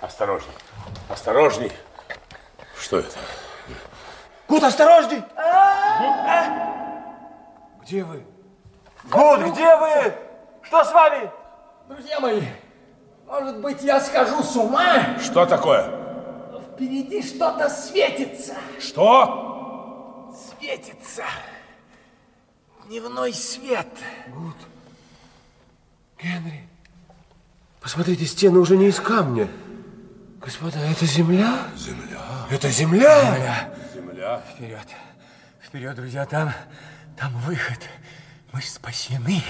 Осторожней. Осторожней. Что это? Гуд, осторожней! Где вы? Гуд, где вы? Что с вами? Друзья мои, может быть, я схожу с ума? Что такое? Впереди что-то светится. Что? Светится. Дневной свет. Генри, посмотрите, стены уже не из камня. Господа, это земля? Земля. Это земля? Земля. Земля. Вперед. Вперед, друзья, там, там выход. Мы спасены.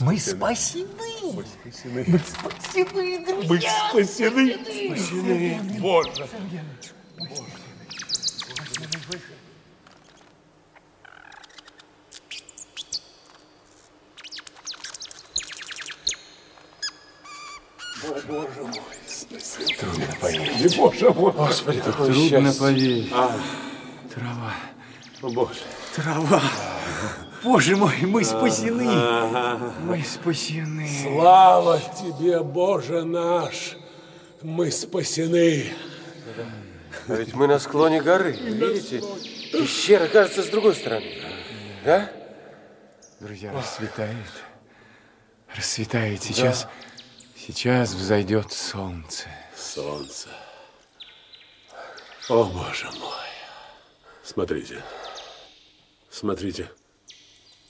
Мы спасены. Мы спасены. Мы спасены, друзья. Мы спасены. Спасены. Боже. О, боже мой, спасибо. Трудно поверить. Боже мой. Господи, Какое трудно счастье. поверить. А, Трава. о, боже. Трава. Боже мой, мы спасены. Ага. Мы спасены. Слава тебе, Боже наш! Мы спасены. А ведь мы на склоне горы. Видите? Пещера, кажется, с другой стороны. Да? Друзья, рассветает. Рассветает. Сейчас, сейчас взойдет солнце. Солнце. О, боже мой. Смотрите. Смотрите.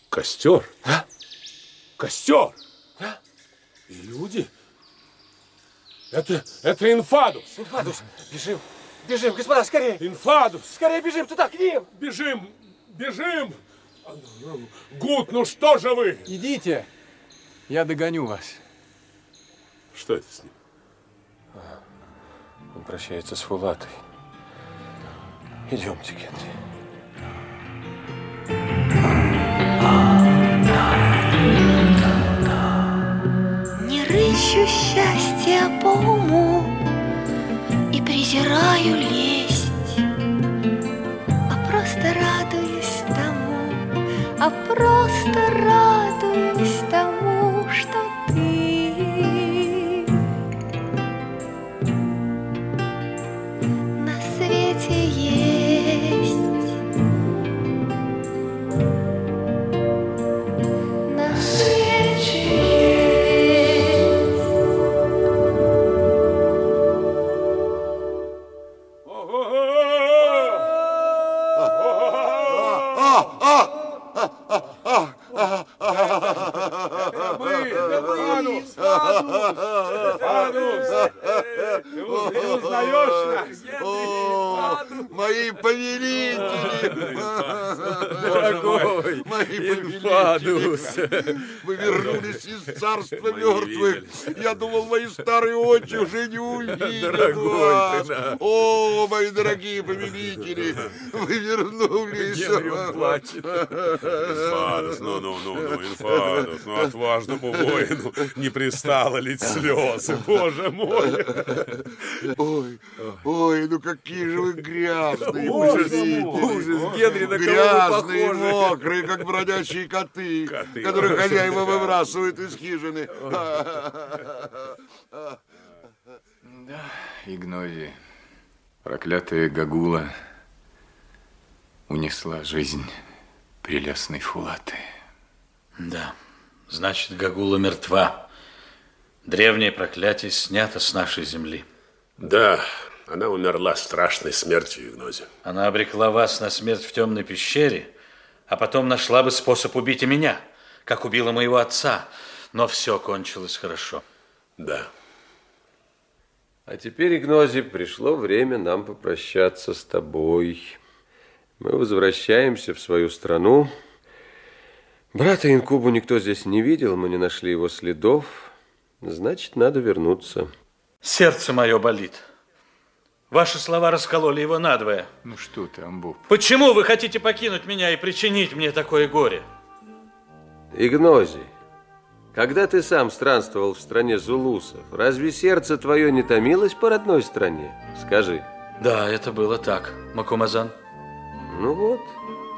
Костер. Да? Костер. Да? И люди. Это, это инфадус. Инфадус, бежим. Бежим, господа, скорее. Инфадус. Скорее бежим туда, к ним. Бежим, бежим. Гуд, ну что же вы? Идите. Я догоню вас. Что это с ним? Он прощается с Фулатой. Идемте, Генри. Не рыщу счастья по уму И презираю лесть А просто радуюсь тому А просто радуюсь тому, что Ты узнаешь нас? Мои повелители! Дорогой, Мои Инфадус. Вы вернулись из царства мертвых. Я думал, мои старые очи уже не увидят вас. О, мои дорогие повелители, вы вернулись. Генри, плачет. Инфадус, ну, ну, ну, ну, Инфадус, ну, отважному воину не пристало лить слезы, боже мой. Ой, ой, ну какие же вы грязные, ужас, Генри, на кого вы Грязные, похожи? мокрые, как бродячие коты, которых хозяева выбрасывают из хижины. Да, Игнози, проклятая Гагула унесла жизнь прелестной Фулаты. Да, значит, Гагула мертва. Древнее проклятие снято с нашей земли. Да, она умерла страшной смертью, Игнози. Она обрекла вас на смерть в темной пещере, а потом нашла бы способ убить и меня, как убила моего отца. Но все кончилось хорошо. Да. А теперь, Игнози, пришло время нам попрощаться с тобой. Мы возвращаемся в свою страну. Брата Инкубу никто здесь не видел, мы не нашли его следов. Значит, надо вернуться. Сердце мое болит. Ваши слова раскололи его надвое. Ну что ты, Амбу? Почему вы хотите покинуть меня и причинить мне такое горе? Игнози, когда ты сам странствовал в стране зулусов, разве сердце твое не томилось по родной стране? Скажи. Да, это было так, Макумазан. Ну вот,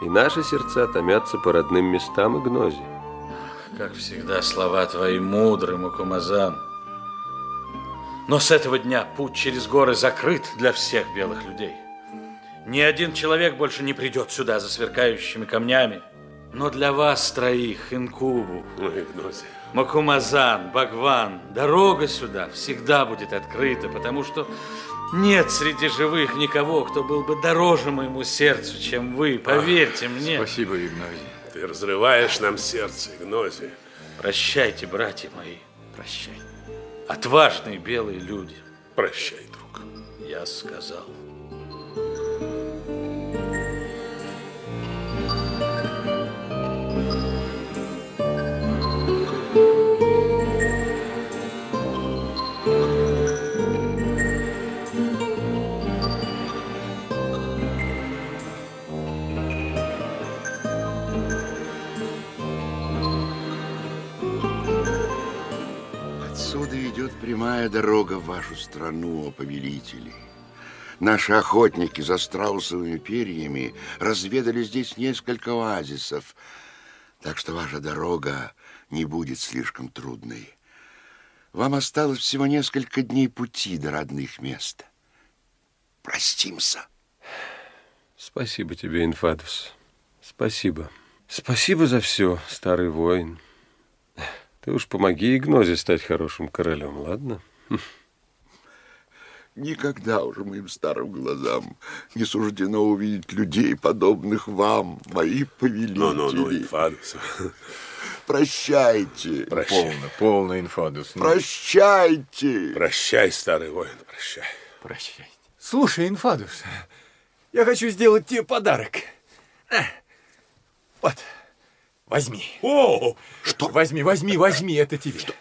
и наши сердца томятся по родным местам, Игнози. Как всегда, слова твои мудры, Макумазан. Но с этого дня путь через горы закрыт для всех белых людей. Ни один человек больше не придет сюда за сверкающими камнями. Но для вас троих, Инкубу, Ну. Макумазан, Багван, дорога сюда всегда будет открыта, потому что нет среди живых никого, кто был бы дороже моему сердцу, чем вы, поверьте мне. Спасибо, Игнози. Ты разрываешь нам сердце, Игнози. Прощайте, братья мои, прощай. Отважные белые люди. Прощай, друг. Я сказал. Прямая дорога в вашу страну, повелители. Наши охотники за страусовыми перьями разведали здесь несколько оазисов, так что ваша дорога не будет слишком трудной. Вам осталось всего несколько дней пути до родных мест. Простимся. Спасибо тебе, Инфадус. Спасибо. Спасибо за все, старый воин. Ты уж помоги Игнозе стать хорошим королем, ладно? Никогда уже моим старым глазам не суждено увидеть людей, подобных вам, мои повелители. Ну-ну-ну, Инфадус. Прощайте. Прощай. Полно, полно, Инфадус. ну. Прощайте. Прощай, старый воин, прощай. Прощай. Слушай, Инфадус, я хочу сделать тебе подарок. А, Вот, возьми. О, что? Возьми, возьми, возьми, это тебе. Что?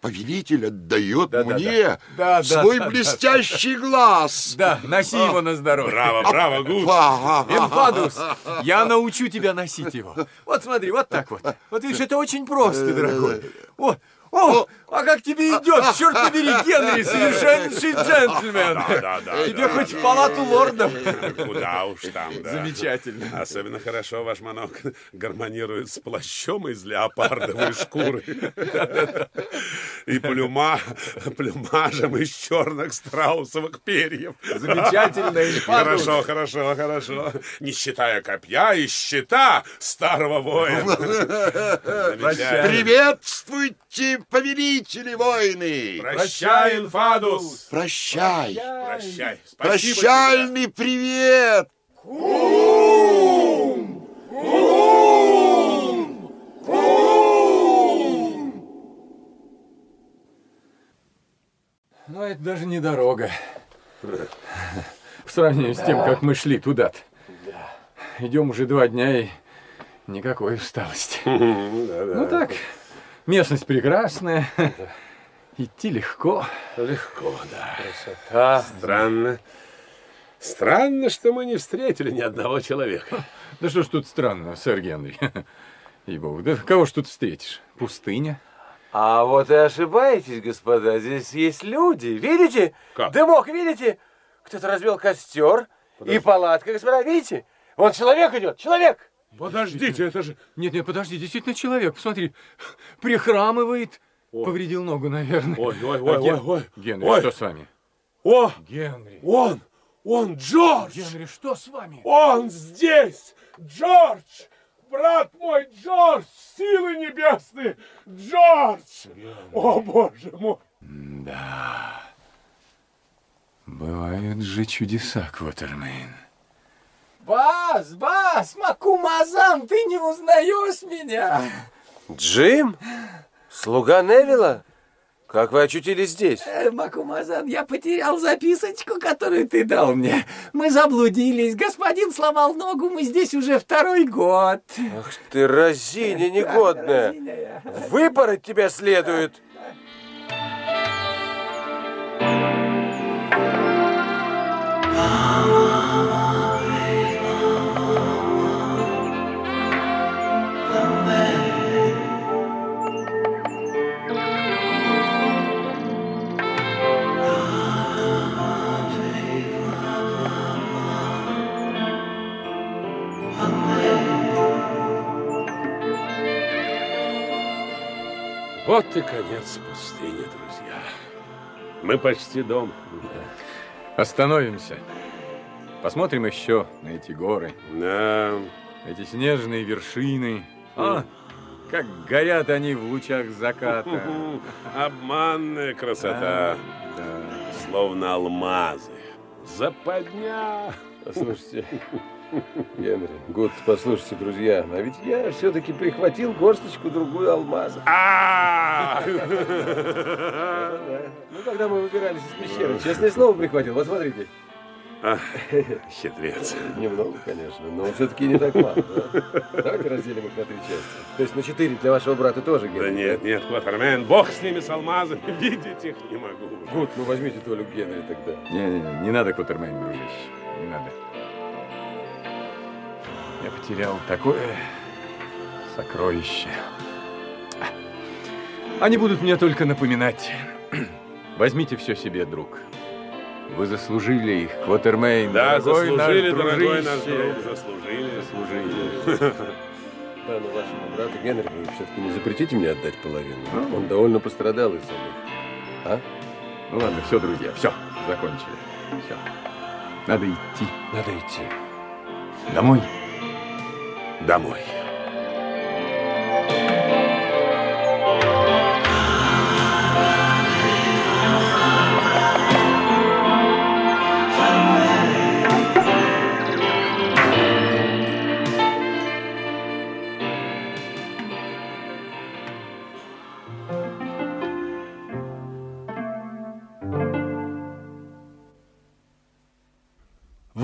Повелитель отдает Да, да, мне да. Да, да, свой да, да, блестящий глаз. Да, носи его на здоровье. Браво, браво, Гуд. Инфадус, я научу тебя носить его. Вот смотри, вот так вот. Вот видишь, это очень просто, дорогой. О, о, а как тебе идет, черт побери, Генри, совершеннейший джентльмен. Да, да, да, Тебе да, хоть да. в палату лордов. Куда уж там, да. Замечательно. Особенно хорошо ваш манок гармонирует с плащом из леопардовой шкуры. И плюма, плюмажем из черных страусовых перьев. Замечательно. Хорошо, хорошо, хорошо. Не считая копья и щита старого воина. Приветствуйте, повелители войны. Прощай, Инфадус. Прощай. Прощай. Спасибо Прощальный привет. Но это даже не дорога. В сравнении с тем, как мы шли туда-то. идем уже два дня и никакой усталости. Ну так, местность прекрасная. Идти легко. Легко, да. Красота. Странно. Странно, что мы не встретили ни одного человека. Да что ж тут странно, сэр Генри? Ей-богу, да кого ж тут встретишь? Пустыня? А вот и ошибаетесь, господа. Здесь есть люди. Видите? Как? Дымок, видите? Кто-то развел костер. И палатка, господа, видите? Вон человек идет, человек! Подождите, это же... Нет, нет, подожди, действительно человек. Посмотри, прихрамывает. Повредил ногу, наверное. Ой, ой, А ой, Ген- ой, ой. Генри, Ой. что с вами? О! Генри. Он! Он Джордж! Генри, что с вами? Он здесь! Джордж! Брат мой Джордж! Силы небесные! Джордж! О, боже мой! Да. Бывают же чудеса, Квотермейн. Бас, Бас, Макумазан, ты не узнаешь меня? Джим? Слуга Невилла? Как вы очутились здесь? Э, Макумазан, я потерял записочку, которую ты дал мне. Мы заблудились, господин сломал ногу, мы здесь уже второй год. Ах ты, разиня негодная! Выпороть тебя следует! Вот и конец пустыни, друзья. Мы почти дома. Остановимся. Посмотрим еще на эти горы. Да. Эти снежные вершины. А, как горят они в лучах заката. Обманная красота. Словно алмазы. Западня. Послушайте, Генри, Гуд, послушайте, друзья, а ведь я все-таки прихватил горсточку другую алмазов. А! Ну, когда мы выбирались из пещеры, честное слово прихватил, вот смотрите. Хитрец. Немного, конечно, но все-таки не так мало. да? Давайте разделим их на три части. То есть на четыре для вашего брата тоже, Генри. Да нет, нет, Кватермен, бог с ними, с алмазами. Видеть их не могу. Гуд, ну возьмите долю Генри тогда. Не-не-не, не надо, Квотермейн, дружище, не надо. Я потерял такое сокровище. Они будут мне только напоминать. Возьмите все себе, друг. Вы заслужили их, Квотермейн. Да, дорогой заслужили, наш дорогой наш друг, заслужили. Заслужили. Да, но вашему брату Генри вы все-таки не запретите мне отдать половину. Он довольно пострадал из-за них. А? Ну ладно, все, друзья, все, закончили. Все. Надо идти. Надо идти. Домой. Домой.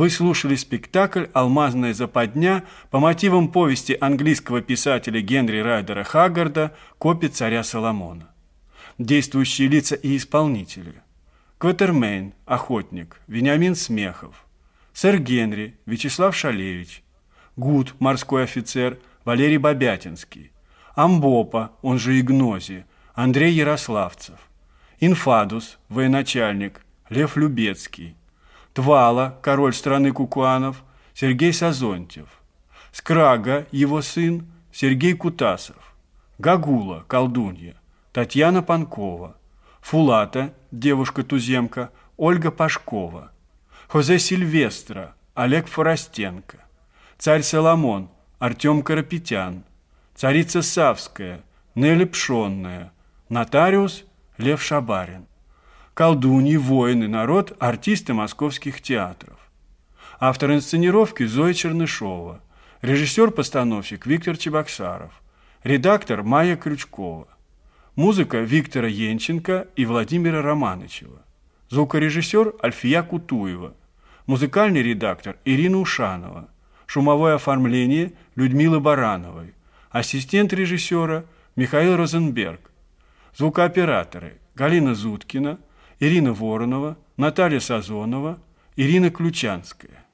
Вы слушали спектакль «Алмазная западня» по мотивам повести английского писателя Генри Райдера Хаггарда «Копи царя Соломона». Действующие лица и исполнители. Квотермейн, охотник, Вениамин Смехов. Сэр Генри, Вячеслав Шалевич. Гуд, морской офицер, Валерий Бобятинский. Амбопа, он же Игнози, Андрей Ярославцев. Инфадус, военачальник, Лев Любецкий. Твала, король страны Кукуанов, Сергей Сазонтьев. Скрага, его сын, Сергей Кутасов. Гагула, колдунья, Татьяна Панкова. Фулата, девушка-туземка, Ольга Пашкова. Хозе Сильвестра, Олег Форостенко. Царь Соломон, Артем Карапетян. Царица Савская, Нелли Пшонная. Нотариус, Лев Шабарин колдуньи, воины, народ, артисты московских театров. Автор инсценировки Зоя Чернышова, режиссер-постановщик Виктор Чебоксаров, редактор Майя Крючкова, музыка Виктора Янченко и Владимира Романычева, звукорежиссер Альфия Кутуева, музыкальный редактор Ирина Ушанова, Шумовое оформление Людмилы Барановой. Ассистент режиссера Михаил Розенберг. Звукооператоры Галина Зуткина, Ирина Воронова, Наталья Сазонова, Ирина Ключанская.